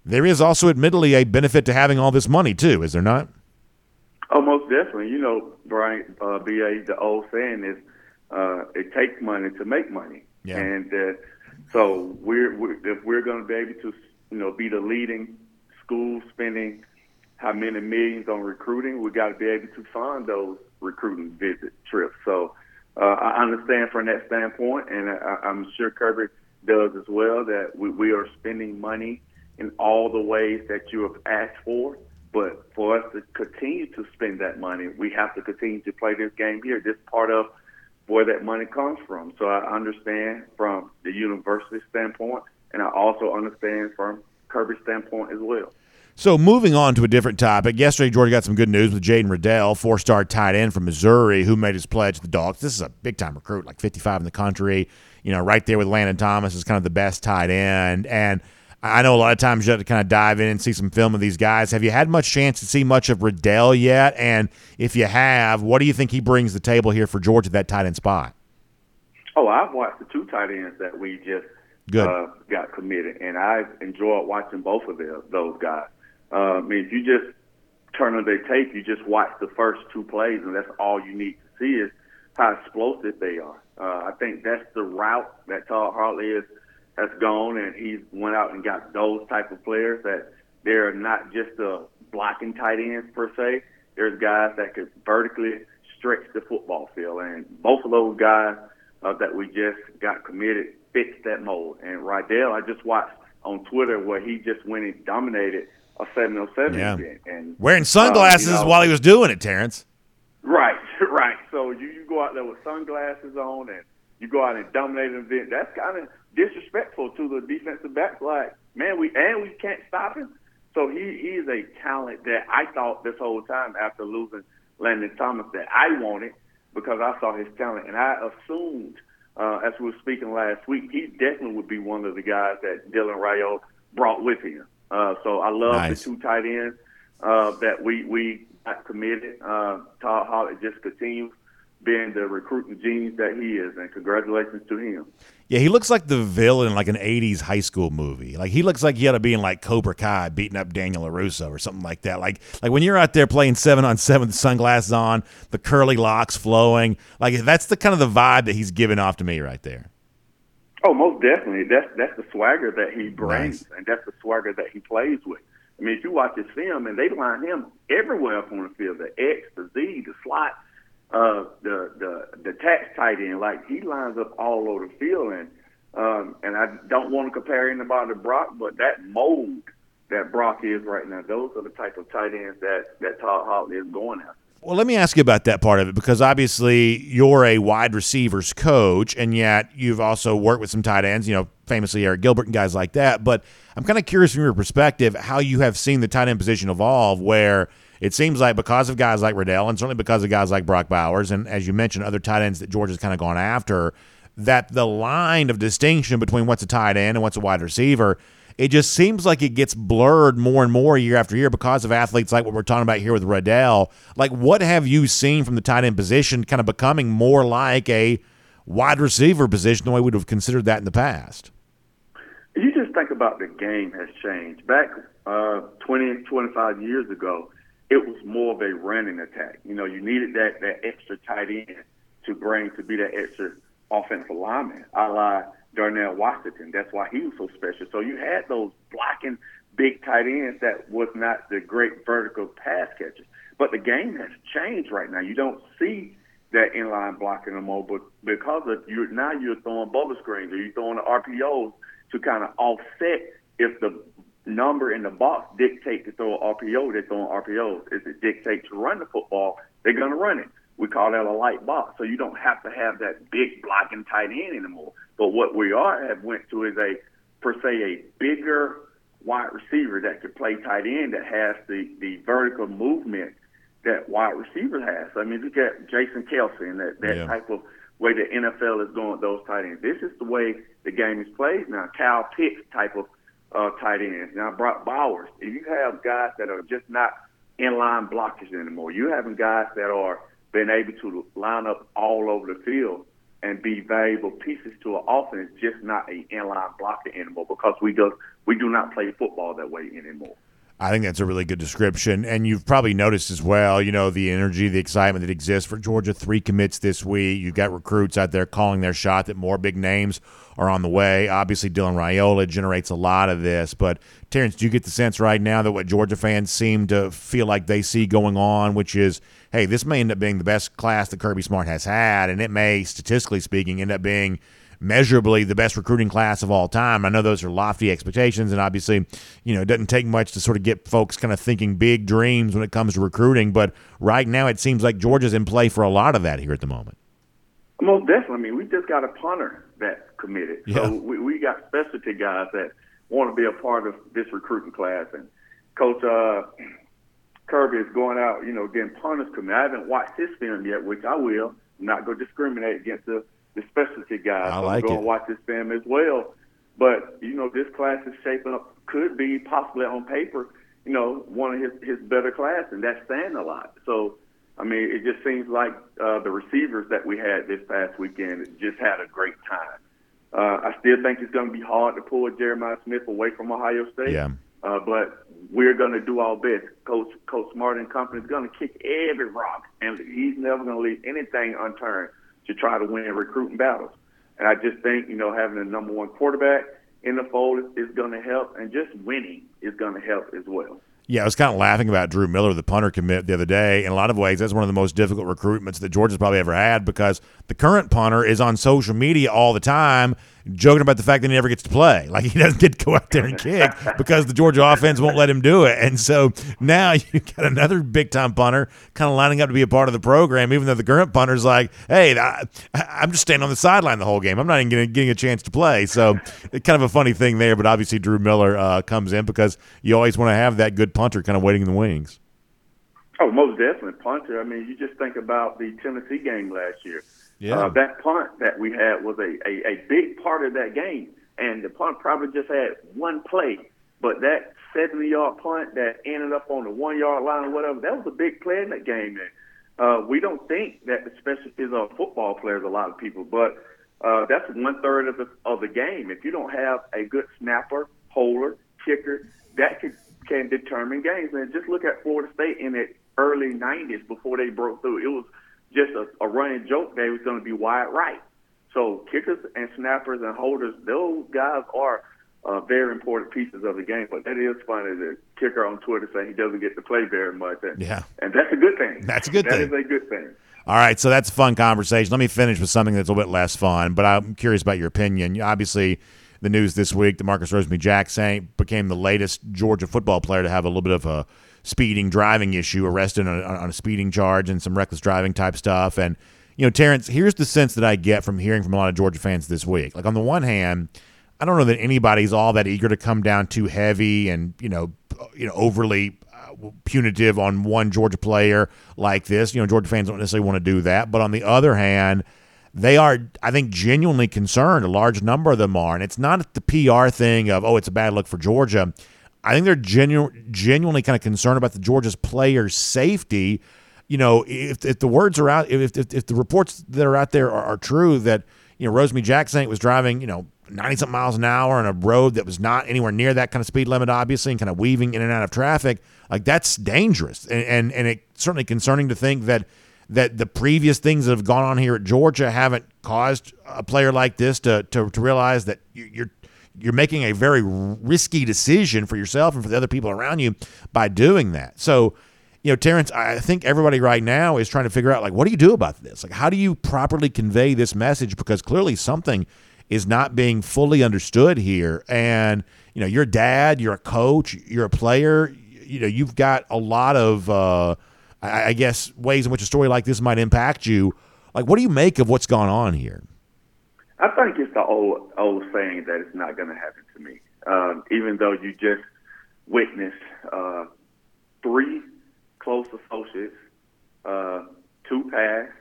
there is also admittedly a benefit to having all this money too, is there not? Oh, most definitely. You know, Brian, uh, BA, the old saying is, uh, it takes money to make money. Yeah. And uh, so we're, we're if we're going to be able to, you know, be the leading school spending how many millions on recruiting, we got to be able to fund those recruiting visit trips. So uh, I understand from that standpoint, and I, I'm sure Kirby does as well, that we, we are spending money in all the ways that you have asked for. But for us to continue to spend that money, we have to continue to play this game here. This part of where that money comes from. So I understand from the university standpoint, and I also understand from Kirby's standpoint as well. So moving on to a different topic. Yesterday, Georgia got some good news with Jaden Redell, four-star tight end from Missouri, who made his pledge to the Dogs. This is a big-time recruit, like 55 in the country. You know, right there with Landon Thomas is kind of the best tight end. And I know a lot of times you have to kind of dive in and see some film of these guys. Have you had much chance to see much of Redell yet? And if you have, what do you think he brings to the table here for Georgia that tight end spot? Oh, I've watched the two tight ends that we just Good. Uh, got committed, and I've enjoyed watching both of them, those guys. Uh, I mean, if you just turn on their tape, you just watch the first two plays, and that's all you need to see is how explosive they are. Uh, I think that's the route that Todd Hartley is, has gone, and he's went out and got those type of players that they're not just a blocking tight ends per se. There's guys that could vertically stretch the football field, and both of those guys uh, that we just got committed fits that mold. And Redell, I just watched on Twitter where he just went and dominated a 707 Yeah. event. And Wearing sunglasses uh, you know, while he was doing it, Terrence. Right, right. So you, you go out there with sunglasses on and you go out and dominate an event. That's kind of disrespectful to the defensive backs. Like, man, we and we can't stop him. So he he is a talent that I thought this whole time after losing Landon Thomas that I wanted because I saw his talent and I assumed uh, as we were speaking last week he definitely would be one of the guys that Dylan Raiola brought with him. Uh, so I love Nice. the two tight ends uh, that we we got committed. Uh, Todd Hartley just continues being the recruiting genius that he is, and congratulations to him. Yeah, he looks like the villain in like an '80s high school movie. Like he looks like he ought to be in like Cobra Kai, beating up Daniel Larusso or something like that. Like like when you're out there playing seven on seven, the sunglasses on, the curly locks flowing. Like that's the kind of the vibe that he's giving off to me right there. Oh, most definitely. That's that's the swagger that he brings, Nice. and that's the swagger that he plays with. I mean, if you watch his film, and they line him everywhere up on the field, the X, the Z, the slot, uh, the the the tax tight end, like he lines up all over the field, and um, and I don't want to compare anybody to Brock, but that mold that Brock is right now, those are the type of tight ends that that Todd Hartley is going after. Well, let me ask you about that part of it because obviously you're a wide receivers coach, and yet you've also worked with some tight ends, you know, famously Eric Gilbert and guys like that. But I'm kind of curious from your perspective how you have seen the tight end position evolve, where it seems like because of guys like Redell and certainly because of guys like Brock Bowers, and as you mentioned, other tight ends that Georgia's kind of gone after, that the line of distinction between what's a tight end and what's a wide receiver it just seems like it gets blurred more and more year after year because of athletes like what we're talking about here with Redell. Like, what have you seen from the tight end position kind of becoming more like a wide receiver position the way we would have considered that in the past? You just think about the game has changed. Back uh, 20, 25 years ago, it was more of a running attack. You know, you needed that, that extra tight end to bring to be that extra offensive lineman, a la Darnell Washington. That's why he was so special. So you had those blocking big tight ends that was not the great vertical pass catchers. But the game has changed right now. You don't see that inline blocking no more, but because of you now you're throwing bubble screens or you're throwing the RPOs to kind of offset if the number in the box dictate to throw an RPO, they're throwing RPOs. If it dictates to run the football, they're going to run it. We call that a light box. So you don't have to have that big blocking tight end anymore. But what we are have went to is a per se a bigger wide receiver that could play tight end that has the the vertical movement that wide receiver has. I mean, look at Jason Kelce and that that Yeah. type of way the NFL is going with those tight ends. This is the way the game is played now. Kyle Pitts type of uh, tight ends. Now Brock Bowers. If you have guys that are just not inline blockers anymore, you having guys that are being able to line up all over the field and be valuable pieces to an offense, just not a inline blocker anymore because we do we do not play football that way anymore. I think that's a really good description. And you've probably noticed as well, you know, the energy, the excitement that exists for Georgia. Three commits this week. You've got recruits out there calling their shot that more big names are on the way. Obviously, Dylan Raiola generates a lot of this. But, Terrence, do you get the sense right now that what Georgia fans seem to feel like they see going on, which is, hey, this may end up being the best class that Kirby Smart has had, and it may, statistically speaking, end up being – measurably the best recruiting class of all time. I know those are lofty expectations, and obviously, you know, it doesn't take much to sort of get folks kind of thinking big dreams when it comes to recruiting. But right now, it seems like Georgia's in play for a lot of that here at the moment. Most definitely. I mean, we just got a punter that committed. Yeah. So we, we got specialty guys that want to be a part of this recruiting class. And Coach uh, Kirby is going out, you know, getting punters committed. I haven't watched his film yet, which I will. I'm not going to discriminate against the the specialty guys. I like so I'm going to watch this film as well. But you know, this class is shaping up. Could be possibly on paper, you know, one of his his better class, and that's saying a lot. So, I mean, it just seems like uh, the receivers that we had this past weekend just had a great time. Uh, I still think it's going to be hard to pull Jeremiah Smith away from Ohio State. Yeah. Uh, but we're going to do our best. Coach Coach Smart and company is going to kick every rock, and he's never going to leave anything unturned to try to win recruiting battles. And I just think, you know, having a number one quarterback in the fold is, is going to help, and just winning is going to help as well. Yeah, I was kind of laughing about Drew Miller, the punter commit the other day. In a lot of ways, that's one of the most difficult recruitments that Georgia's probably ever had because the current punter is on social media all the time joking about the fact that he never gets to play. Like he doesn't get to go out there and kick because the Georgia offense won't let him do it. And so now you've got another big time punter kind of lining up to be a part of the program, even though the current punter's like, hey, I, am just standing on the sideline the whole game. I'm not even getting, getting a chance to play. So kind of a funny thing there. But obviously, Drew Miller uh, comes in because you always want to have that good punter kind of waiting in the wings. Oh, most definitely punter. I mean, you just think about the Tennessee game last year. Yeah. Uh, that punt that we had was a, a, a big part of that game. And the punt probably just had one play. But that 70 yard punt that ended up on the one yard line or whatever, that was a big play in that game. And uh, we don't think that the specialties are football players, a lot of people, but uh, that's one third of the, of the game. If you don't have a good snapper, holder, kicker, that can, can determine games. And just look at Florida State in the early 90s before they broke through. It was just a, a running joke that it was going to be wide right. So kickers and snappers and holders, those guys are uh, very important pieces of the game. But that is funny. The kicker on Twitter saying he doesn't get to play very much. And, yeah, and that's a good thing. That's a good that thing. That is a good thing. All right, so that's a fun conversation. Let me finish with something that's a little bit less fun, but I'm curious about your opinion. Obviously, the news this week that Marcus Rosemy-Jacksaint became the latest Georgia football player to have a little bit of a speeding driving issue, arrested on a, on a speeding charge and some reckless driving type stuff. And you know, Terrence, here's the sense that I get from hearing from a lot of Georgia fans this week. Like on the one hand, I don't know that anybody's all that eager to come down too heavy and you know, you know, overly uh, punitive on one Georgia player like this. You know, Georgia fans don't necessarily want to do that. But on the other hand, they are, I think, genuinely concerned. A large number of them are, and it's not the PR thing of oh, it's a bad look for Georgia. I think they're genu- genuinely kind of concerned about the Georgia's players' safety. You know, if, if the words are out, if, if, if the reports that are out there are, are true that, you know, Rosemy-Jacksaint was driving, you know, 90 something miles an hour on a road that was not anywhere near that kind of speed limit, obviously, and kind of weaving in and out of traffic, like that's dangerous. And, and, and it's certainly concerning to think that that the previous things that have gone on here at Georgia haven't caused a player like this to, to, to realize that you're you're making a very risky decision for yourself and for the other people around you by doing that. So, you know, Terrence, I think everybody right now is trying to figure out like, what do you do about this? Like, how do you properly convey this message? Because clearly something is not being fully understood here. And, you know, you're a dad, you're a coach, you're a player, you know, you've got a lot of, uh, I, I guess, ways in which a story like this might impact you. Like, what do you make of what's gone on here? I think it's the old old saying that it's not going to happen to me. Um, even though you just witnessed uh, three close associates, uh, two passed,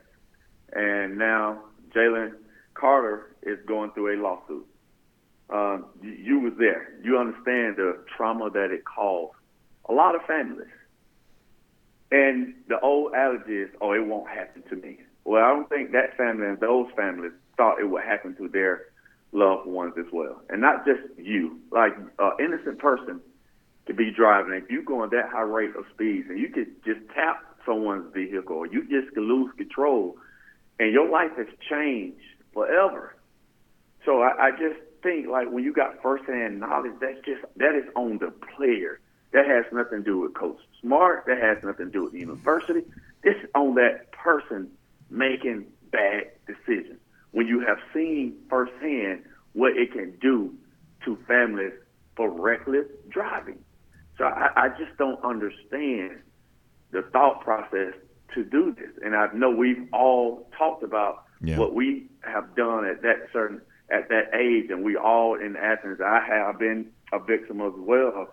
and now Jalen Carter is going through a lawsuit. Um, you, you was there. You understand the trauma that it caused a lot of families. And the old adage is, "Oh, it won't happen to me." Well, I don't think that family and those families thought it would happen to their loved ones as well, and not just you. Like an innocent person could be driving. If you go on that high rate of speeds and you could just tap someone's vehicle, or you just could lose control, and your life has changed forever. So I, I just think like when you got firsthand knowledge, that's just that is on the player. That has nothing to do with Coach Smart. That has nothing to do with the university. This is on that person making bad decisions. When you have seen firsthand what it can do to families for reckless driving. So I, I just don't understand the thought process to do this. And I know we've all talked about Yeah. what we have done at that certain at that age, and we all in Athens. I have been a victim as well of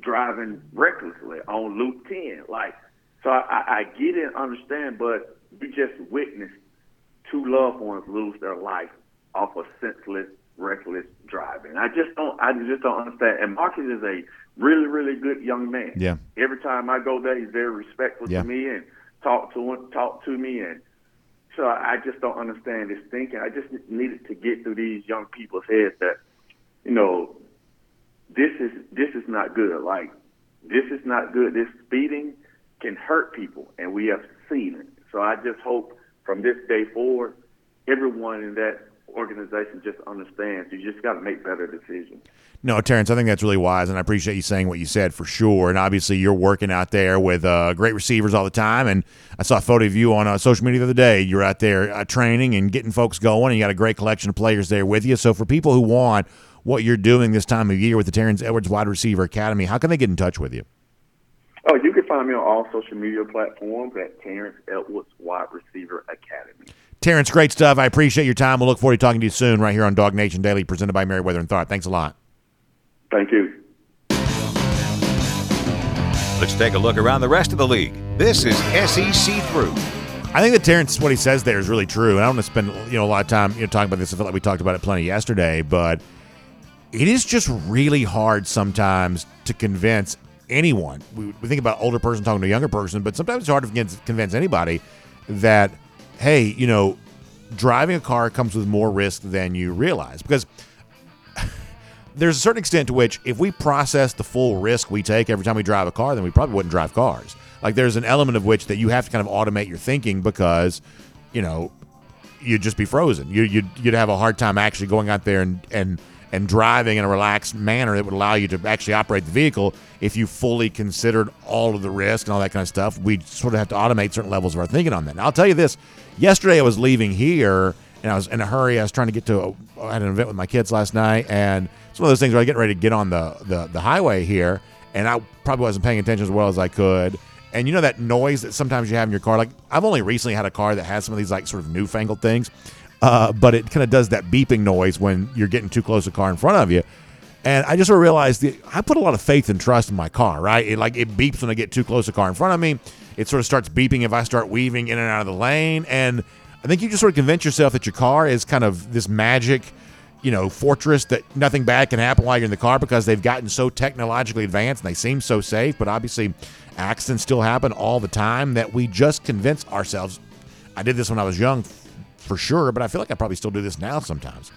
driving recklessly on Loop 10. Like, so I, I get it, and understand, but we just witnessed two loved ones lose their life off of senseless, reckless driving. I just don't, I just don't understand. And Marcus is a really, really good young man. Yeah. Every time I go there, he's very respectful Yeah. to me and talk to him, talk to me, and so I just don't understand this thinking. I just needed to get through these young people's heads that, you know, this is this is not good. Like this is not good. This speeding can hurt people, and we have seen it. So I just hope from this day forward, everyone in that organization just understands. You just got to make better decisions. No, Terrence, I think that's really wise, and I appreciate you saying what you said for sure. And obviously, you're working out there with uh, great receivers all the time. And I saw a photo of you on uh, social media the other day. You're out there uh, training and getting folks going, and you got a great collection of players there with you. So, for people who want what you're doing this time of year with the Terrence Edwards Wide Receiver Academy, how can they get in touch with you? Oh, you can find me on all social media platforms at Terrence Edwards Wide Receiver Academy. Terrence, great stuff. I appreciate your time. We'll look forward to talking to you soon right here on DawgNation Daily, presented by Meriwether and Tharp. Thanks a lot. Thank you. Let's take a look around the rest of the league. This is SEC Through. I think that Terrence, what he says there is really true, and I don't want to spend you know a lot of time you know talking about this. I feel like we talked about it plenty yesterday, but it is just really hard sometimes to convince anyone. We, we think about older person talking to a younger person, but sometimes it's hard to convince, anybody that hey, you know, driving a car comes with more risk than you realize because there's a certain extent to which if we process the full risk we take every time we drive a car, then we probably wouldn't drive cars. Like there's an element of which that you have to kind of automate your thinking because, you know, you'd just be frozen. You, you'd you'd have a hard time actually going out there and and and driving in a relaxed manner that would allow you to actually operate the vehicle if you fully considered all of the risk and all that kind of stuff. We sort of have to automate certain levels of our thinking on that. Now, I'll tell you this: yesterday I was leaving here and I was in a hurry. I was trying to get to a, I had an event with my kids last night, and it's one of those things where I get ready to get on the the, the highway here, and I probably wasn't paying attention as well as I could. And you know that noise that sometimes you have in your car? Like I've only recently had a car that has some of these like sort of newfangled things, uh, but it kind of does that beeping noise when you're getting too close to a car in front of you. And I just sort of realized that I put a lot of faith and trust in my car, right? It like it beeps when I get too close to a car in front of me. It sort of starts beeping if I start weaving in and out of the lane. And I think you just sort of convince yourself that your car is kind of this magic, you know, fortress that nothing bad can happen while you're in the car because they've gotten so technologically advanced and they seem so safe. But obviously, accidents still happen all the time that we just convince ourselves. I did this when I was young, for sure, but I feel like I probably still do this now sometimes.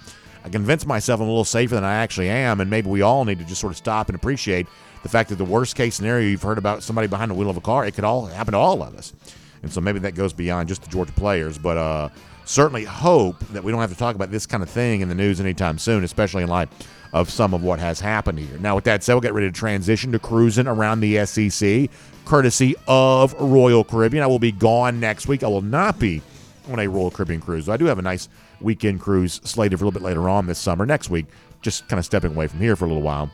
I convince myself I'm a little safer than I actually am, and maybe we all need to just sort of stop and appreciate the fact that the worst case scenario you've heard about somebody behind the wheel of a car, it could all happen to all of us. And so maybe that goes beyond just the Georgia players, but uh, certainly hope that we don't have to talk about this kind of thing in the news anytime soon, especially in light of some of what has happened here. Now, with that said, we'll get ready to transition to cruising around the SEC, courtesy of Royal Caribbean. I will be gone next week. I will not be on a Royal Caribbean cruise. I do have a nice weekend cruise slated for a little bit later on this summer, next week, just kind of stepping away from here for a little while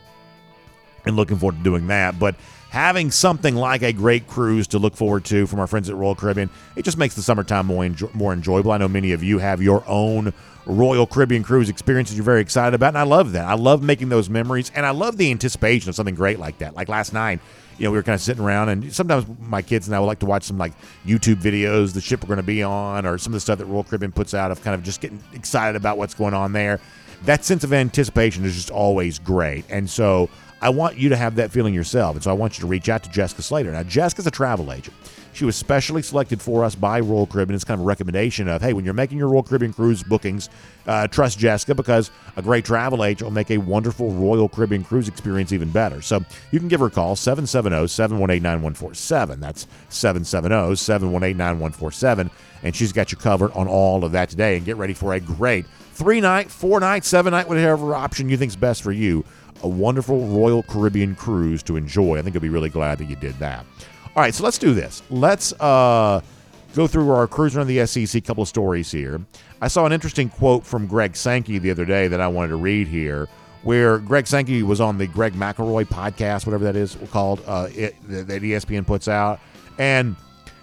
and looking forward to doing that. But having something like a great cruise to look forward to from our friends at Royal Caribbean, it just makes the summertime more, enjo- more enjoyable. I know many of you have your own Royal Caribbean cruise experiences you're very excited about, and I love that. I love making those memories, and I love the anticipation of something great like that. Like last night, you know, we were kind of sitting around, and sometimes my kids and I would like to watch some like YouTube videos, the ship we're going to be on, or some of the stuff that Royal Caribbean puts out of kind of just getting excited about what's going on there. That sense of anticipation is just always great, and so I want you to have that feeling yourself. And so I want you to reach out to Jessica Slater. Now, Jessica's a travel agent. She was specially selected for us by Royal Caribbean. It's kind of a recommendation of, hey, when you're making your Royal Caribbean cruise bookings, uh, trust Jessica because a great travel agent will make a wonderful Royal Caribbean cruise experience even better. So you can give her a call, 770 718 9147. That's 770 718 9147. And she's got you covered on all of that today. And get ready for a great three night, four night, seven night, whatever option you think's best for you. A wonderful Royal Caribbean cruise to enjoy. I think you'll be really glad that you did that. All right, so let's do this. Let's uh, go through our cruiser on the SEC couple of stories here. I saw an interesting quote from Greg Sankey the other day that I wanted to read here, where Greg Sankey was on the Greg McElroy podcast, whatever that is called, uh, it, that ESPN puts out, and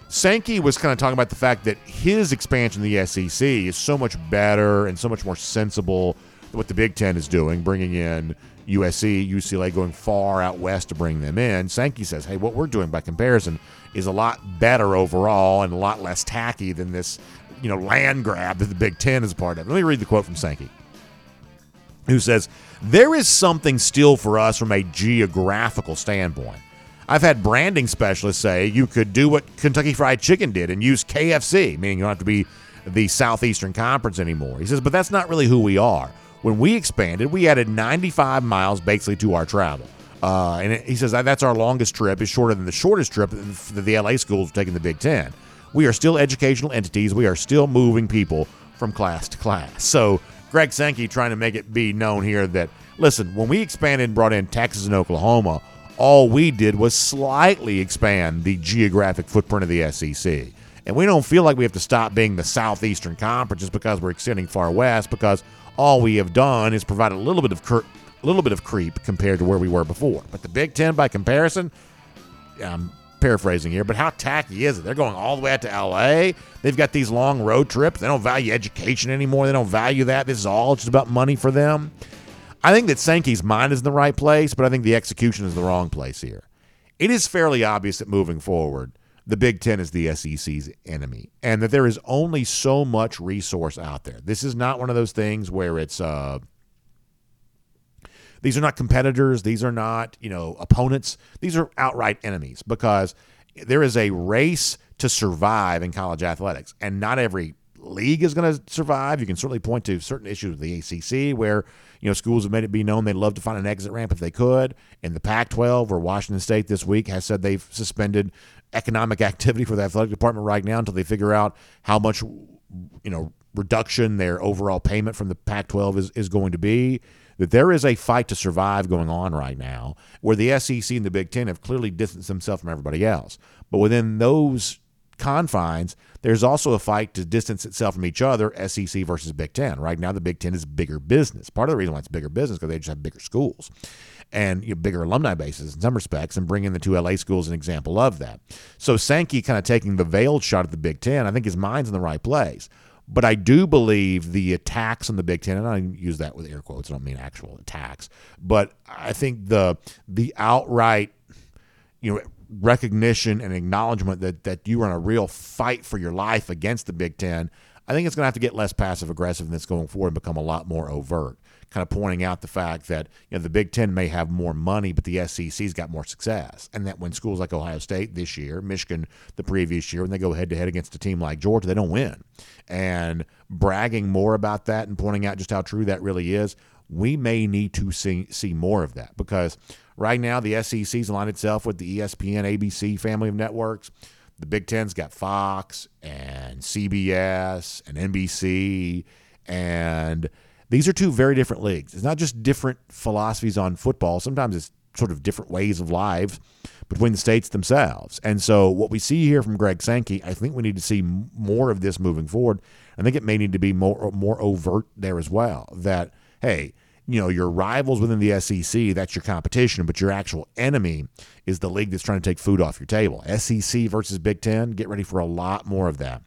Sankey was kind of talking about the fact that his expansion of the SEC is so much better and so much more sensible than what the Big Ten is doing, bringing in USC, UCLA going far out west to bring them in. Sankey says, hey, what we're doing by comparison is a lot better overall and a lot less tacky than this, you know, land grab that the Big Ten is a part of. Let me read the quote from Sankey, who says, There is something still for us from a geographical standpoint. I've had branding specialists say you could do what Kentucky Fried Chicken did and use KFC, meaning you don't have to be the Southeastern Conference anymore. He says, but that's not really who we are when we expanded, we added 95 miles basically to our travel. Uh, and he says that's our longest trip. is shorter than the shortest trip that the LA schools taking the Big Ten. We are still educational entities. We are still moving people from class to class. So Greg Sankey trying to make it be known here that listen, when we expanded and brought in Texas and Oklahoma, all we did was slightly expand the geographic footprint of the SEC. And we don't feel like we have to stop being the Southeastern Conference just because we're extending far west, because all we have done is provide a little bit of cur- a little bit of creep compared to where we were before. But the Big Ten, by comparison, I'm paraphrasing here, but how tacky is it? They're going all the way out to LA. They've got these long road trips. They don't value education anymore. They don't value that. This is all just about money for them. I think that Sankey's mind is in the right place, but I think the execution is the wrong place here. It is fairly obvious that moving forward, the Big Ten is the SEC's enemy, and that there is only so much resource out there. This is not one of those things where it's uh, these are not competitors, these are not you know opponents, these are outright enemies because there is a race to survive in college athletics, and not every league is going to survive. You can certainly point to certain issues with the ACC where you know schools have made it be known they'd love to find an exit ramp if they could. In the Pac-12, where Washington State this week has said they've suspended economic activity for the athletic department right now until they figure out how much you know reduction their overall payment from the Pac-12 is, is going to be. That there is a fight to survive going on right now, where the SEC and the Big Ten have clearly distanced themselves from everybody else. But within those confines, there's also a fight to distance itself from each other, SEC versus Big Ten. Right now, the Big Ten is bigger business. Part of the reason why it's bigger business because they just have bigger schools and you know, bigger alumni bases in some respects, and bringing the two LA schools an example of that. So Sankey kind of taking the veiled shot at the Big Ten. I think his mind's in the right place. But I do believe the attacks on the Big Ten, and I use that with air quotes, I don't mean actual attacks, but I think the the outright, you know, recognition and acknowledgement that that you are in a real fight for your life against the Big Ten, I think it's going to have to get less passive aggressiveness going forward and become a lot more overt kind of pointing out the fact that you know the Big Ten may have more money, but the SEC's got more success, and that when schools like Ohio State this year, Michigan the previous year, when they go head to head against a team like Georgia, they don't win. And bragging more about that and pointing out just how true that really is, we may need to see see more of that because right now the SEC's aligned itself with the ESPN, ABC family of networks. The Big Ten's got Fox and CBS and NBC and these are two very different leagues. It's not just different philosophies on football. Sometimes it's sort of different ways of life between the states themselves. And so what we see here from Greg Sankey, I think we need to see more of this moving forward. I think it may need to be more more overt there as well. That hey, you know, your rivals within the SEC, that's your competition, but your actual enemy is the league that's trying to take food off your table. SEC versus Big Ten, get ready for a lot more of that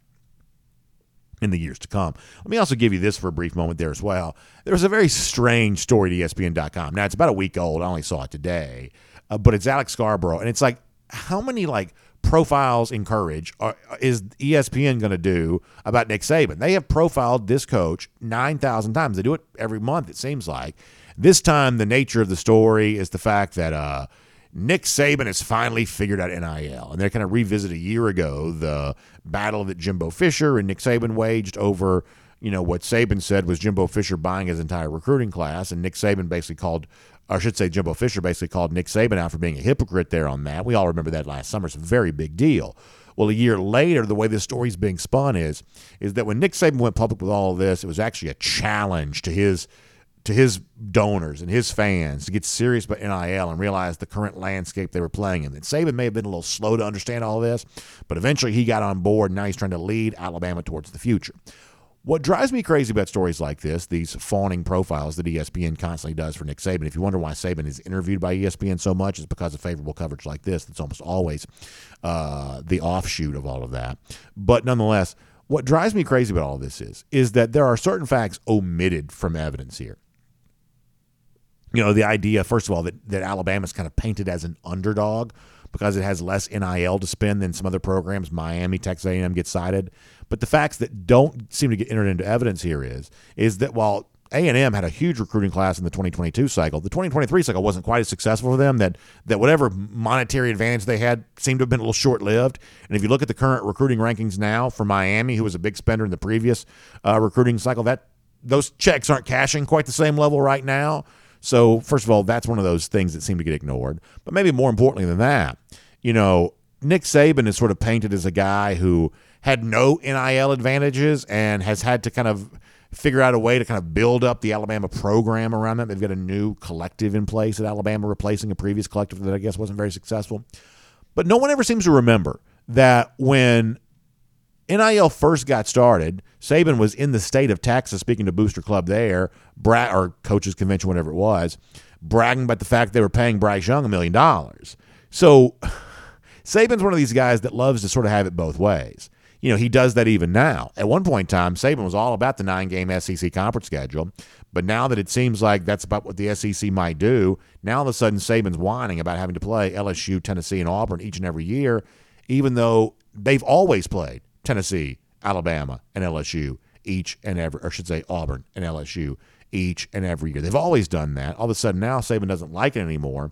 in the years to come. Let me also give you this for a brief moment there as well. There was a very strange story to ESPN.com. Now, it's about a week old. I only saw it today, uh, but it's Alex Scarborough. And it's like, how many like profiles encourage are, is ESPN going to do about Nick Saban? They have profiled this coach 9,000 times. They do it every month, it seems like. This time, the nature of the story is the fact that uh, Nick Saban has finally figured out NIL. And they're kind of revisit a year ago the battle that Jimbo Fisher and Nick Saban waged over, you know, what Saban said was Jimbo Fisher buying his entire recruiting class. And Nick Saban basically called or I should say, Jimbo Fisher basically called Nick Saban out for being a hypocrite there on that. We all remember that last summer. It's a very big deal. Well, a year later, the way this story's being spun is is that when Nick Saban went public with all of this, it was actually a challenge to his to his donors and his fans to get serious about NIL and realize the current landscape they were playing in. And Saban may have been a little slow to understand all this, but eventually he got on board. And now he's trying to lead Alabama towards the future. What drives me crazy about stories like this, these fawning profiles that ESPN constantly does for Nick Saban, if you wonder why Saban is interviewed by ESPN so much, it's because of favorable coverage like this. That's almost always uh, the offshoot of all of that. But nonetheless, what drives me crazy about all this is is that there are certain facts omitted from evidence here. You know, the idea, first of all, that, that Alabama's kind of painted as an underdog because it has less NIL to spend than some other programs. Miami, Texas A&M get cited. But the facts that don't seem to get entered into evidence here is is that while a&M had a huge recruiting class in the 2022 cycle. The 2023 cycle wasn't quite as successful for them. That that whatever monetary advantage they had seemed to have been a little short-lived. And if you look at the current recruiting rankings now for Miami, who was a big spender in the previous uh, recruiting cycle, that those checks aren't cashing quite the same level right now. So first of all, that's one of those things that seem to get ignored. But maybe more importantly than that, you know, Nick Saban is sort of painted as a guy who had no NIL advantages and has had to kind of figure out a way to kind of build up the Alabama program around that. They've got a new collective in place at Alabama, replacing a previous collective that I guess wasn't very successful. But no one ever seems to remember that when NIL first got started, Saban was in the state of Texas speaking to Booster Club there, bra- or coaches convention, whatever it was, bragging about the fact they were paying Bryce Young a million dollars. So Saban's one of these guys that loves to sort of have it both ways you know, he does that even now. At one point in time, Saban was all about the nine game SEC conference schedule. But now that it seems like that's about what the SEC might do, now all of a sudden Saban's whining about having to play LSU, Tennessee, and Auburn each and every year, even though they've always played Tennessee, Alabama, and LSU each and every, or I should say Auburn and LSU each and every year. They've always done that. All of a sudden now Saban doesn't like it anymore.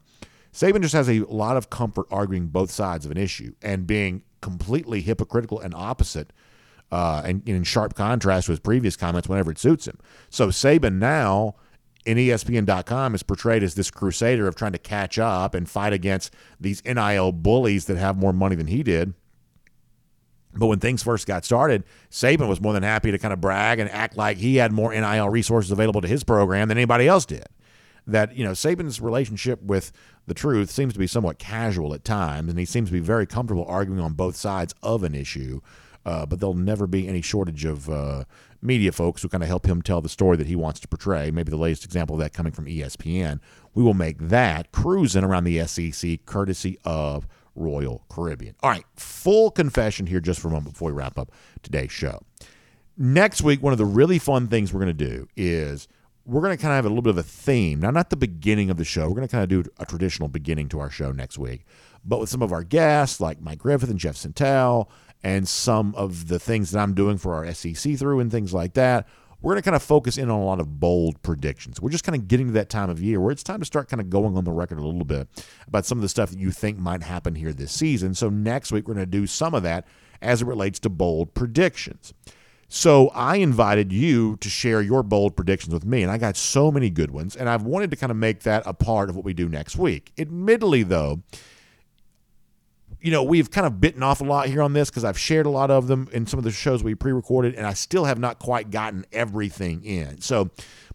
Saban just has a lot of comfort arguing both sides of an issue and being completely hypocritical and opposite uh, and in sharp contrast to his previous comments whenever it suits him. So Saban now in ESPN.com is portrayed as this crusader of trying to catch up and fight against these NIL bullies that have more money than he did. But when things first got started, Saban was more than happy to kind of brag and act like he had more NIL resources available to his program than anybody else did that you know Saban's relationship with the truth seems to be somewhat casual at times, and he seems to be very comfortable arguing on both sides of an issue. Uh, but there'll never be any shortage of uh, media folks who kind of help him tell the story that he wants to portray. Maybe the latest example of that coming from ESPN. We will make that cruising around the SEC courtesy of Royal Caribbean. All right, full confession here just for a moment before we wrap up today's show. Next week, one of the really fun things we're going to do is we're going to kind of have a little bit of a theme. Now, not the beginning of the show. We're going to kind of do a traditional beginning to our show next week, but with some of our guests like Mike Griffith and Jeff Sentell and some of the things that I'm doing for our SEC through and things like that. We're going to kind of focus in on a lot of bold predictions. We're just kind of getting to that time of year where it's time to start kind of going on the record a little bit about some of the stuff that you think might happen here this season. So next week, we're going to do some of that as it relates to bold predictions. So I invited you to share your bold predictions with me, and I got so many good ones, and I've wanted to kind of make that a part of what we do next week. Admittedly, though, you know, we've kind of bitten off a lot here on this because I've shared a lot of them in some of the shows we pre recorded, and I still have not quite gotten everything in. So,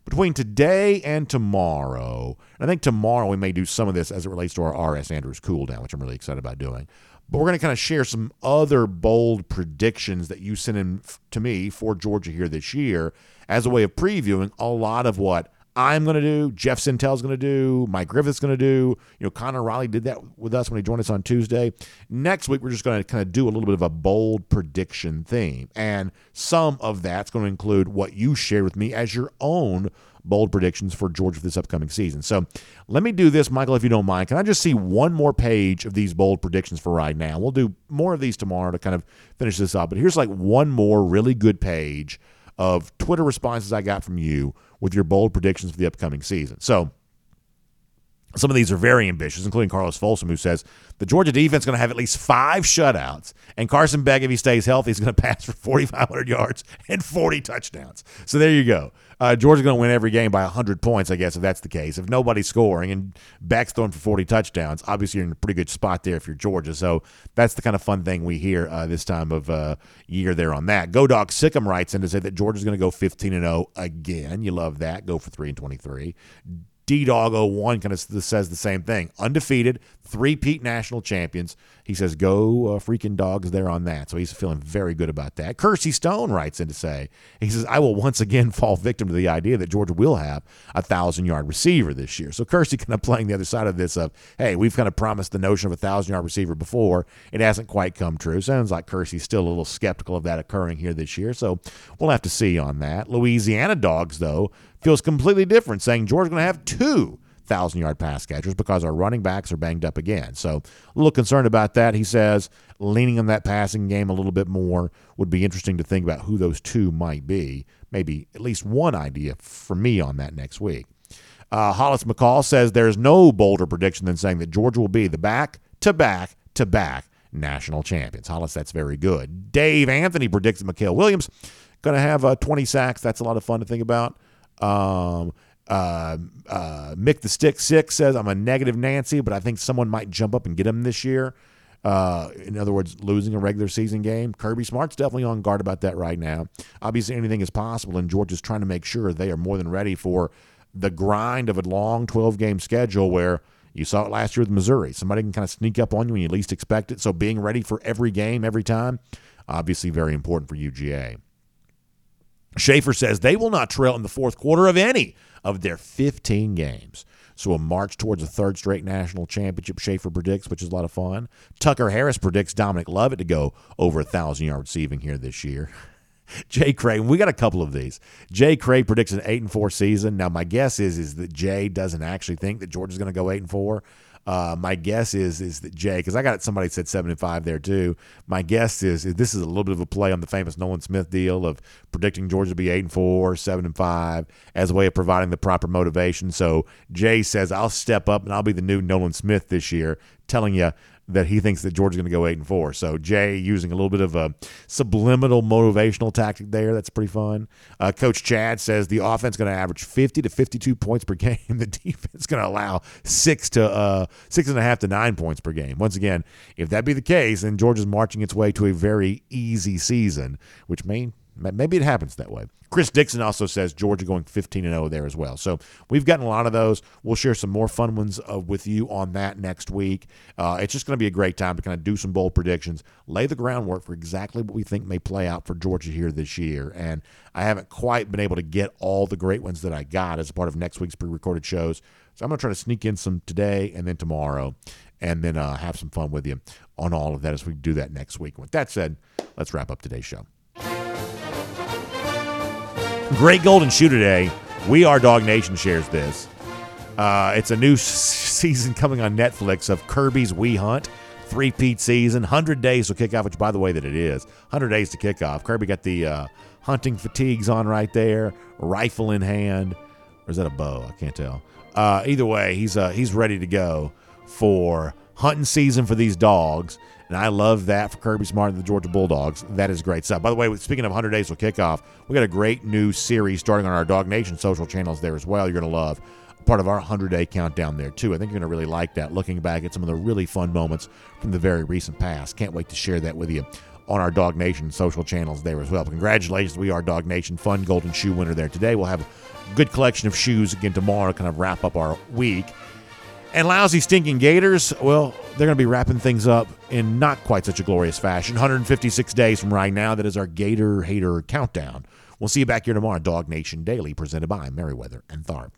between today and tomorrow, I think tomorrow we may do some of this as it relates to our RS Andrews cool down, which I'm really excited about doing. But we're going to kind of share some other bold predictions that you sent in to me for Georgia here this year as a way of previewing a lot of what I'm going to do, Jeff Sentell's going to do, Mike Griffith's going to do. You know, Connor Riley did that with us when he joined us on Tuesday. Next week, we're just going to kind of do a little bit of a bold prediction theme. And some of that's going to include what you shared with me as your own bold predictions for Georgia for this upcoming season. So let me do this, Michael, if you don't mind. Can I just see one more page of these bold predictions for right now? We'll do more of these tomorrow to kind of finish this up. But here's like one more really good page of Twitter responses I got from you with your bold predictions for the upcoming season. So some of these are very ambitious, including Carlos Folsom, who says the Georgia defense is going to have at least five shutouts, and Carson Beck, if he stays healthy, is going to pass for 4,500 yards and 40 touchdowns. So there you go. Uh, Georgia's going to win every game by 100 points, I guess, if that's the case. If nobody's scoring and Beck's throwing for 40 touchdowns, obviously you're in a pretty good spot there if you're Georgia. So that's the kind of fun thing we hear uh, this time of uh, year there on that. Go Dog Sickum writes in to say that Georgia's going to go 15 and 0 again. You love that. Go for 3 and 23. D Dog 01 kind of says the same thing. Undefeated, three peat national champions. He says, go uh, freaking dogs there on that. So he's feeling very good about that. Kersey Stone writes in to say, he says, I will once again fall victim to the idea that Georgia will have a thousand yard receiver this year. So Kersey kind of playing the other side of this of, hey, we've kind of promised the notion of a thousand yard receiver before. It hasn't quite come true. Sounds like Kersey's still a little skeptical of that occurring here this year. So we'll have to see on that. Louisiana Dogs, though, feels completely different, saying Georgia's going to have two thousand yard pass catchers because our running backs are banged up again. So a little concerned about that. He says leaning on that passing game a little bit more would be interesting to think about who those two might be. Maybe at least one idea for me on that next week. Uh, Hollis McCall says there's no bolder prediction than saying that Georgia will be the back to back to back national champions. Hollis, that's very good. Dave Anthony predicts that Mykel Williams going to have uh, 20 sacks. That's a lot of fun to think about. Um, uh, uh, Mick the Stick Six says I'm a negative Nancy, but I think someone might jump up and get him this year. Uh, in other words, losing a regular season game. Kirby Smart's definitely on guard about that right now. Obviously, anything is possible, and Georgia's trying to make sure they are more than ready for the grind of a long 12 game schedule where you saw it last year with Missouri. Somebody can kind of sneak up on you when you least expect it. So being ready for every game, every time, obviously very important for UGA. Schaefer says they will not trail in the fourth quarter of any of their 15 games. So a march towards a third straight national championship, Schaefer predicts, which is a lot of fun. Tucker Harris predicts Dominic Lovett to go over a thousand yard receiving here this year. Jay Cray, we got a couple of these. Jay Cray predicts an eight and four season. Now my guess is is that Jay doesn't actually think that Georgia's going to go eight and four. Uh, my guess is is that Jay, because I got somebody said seven and five there too. My guess is, is this is a little bit of a play on the famous Nolan Smith deal of predicting Georgia to be eight and four, seven and five, as a way of providing the proper motivation. So Jay says, "I'll step up and I'll be the new Nolan Smith this year," telling you that he thinks that Georgia's going to go eight and four. So Jay using a little bit of a subliminal motivational tactic there. That's pretty fun. Uh, Coach Chad says the offense going to average 50 to 52 points per game. The defense going to allow six to uh, six and a half to nine points per game. Once again, if that be the case, then Georgia's marching its way to a very easy season, which may Maybe it happens that way. Chris Dixon also says Georgia going 15 and 0 there as well. So we've gotten a lot of those. We'll share some more fun ones uh, with you on that next week. Uh, it's just going to be a great time to kind of do some bold predictions, lay the groundwork for exactly what we think may play out for Georgia here this year. And I haven't quite been able to get all the great ones that I got as part of next week's pre-recorded shows. So I'm going to try to sneak in some today and then tomorrow, and then uh, have some fun with you on all of that as we do that next week. With that said, let's wrap up today's show. Great Golden Shoe today. We Are DawgNation shares this. Uh, it's a new season coming on Netflix of Kirby's We Hunt. Three peat season, 100 days to kick off, which, by the way, that it is. 100 days to kick off. Kirby got the uh, hunting fatigues on right there, rifle in hand. Or is that a bow? I can't tell. Uh, either way, he's, uh, he's ready to go for hunting season for these dogs. And I love that for Kirby Smart and the Georgia Bulldogs. That is great stuff. By the way, speaking of 100 Days Till Kickoff, we got a great new series starting on our DawgNation social channels there as well. You're going to love part of our 100 day countdown there too. I think you're going to really like that, looking back at some of the really fun moments from the very recent past. Can't wait to share that with you on our DawgNation social channels there as well. Congratulations, we are DawgNation Fun Golden Shoe winner there today. We'll have a good collection of shoes again tomorrow, kind of wrap up our week. And lousy, stinking Gators, well, they're going to be wrapping things up in not quite such a glorious fashion. 156 days from right now, that is our Gator Hater countdown. We'll see you back here tomorrow, DawgNation Daily, presented by Meriwether and Tharp.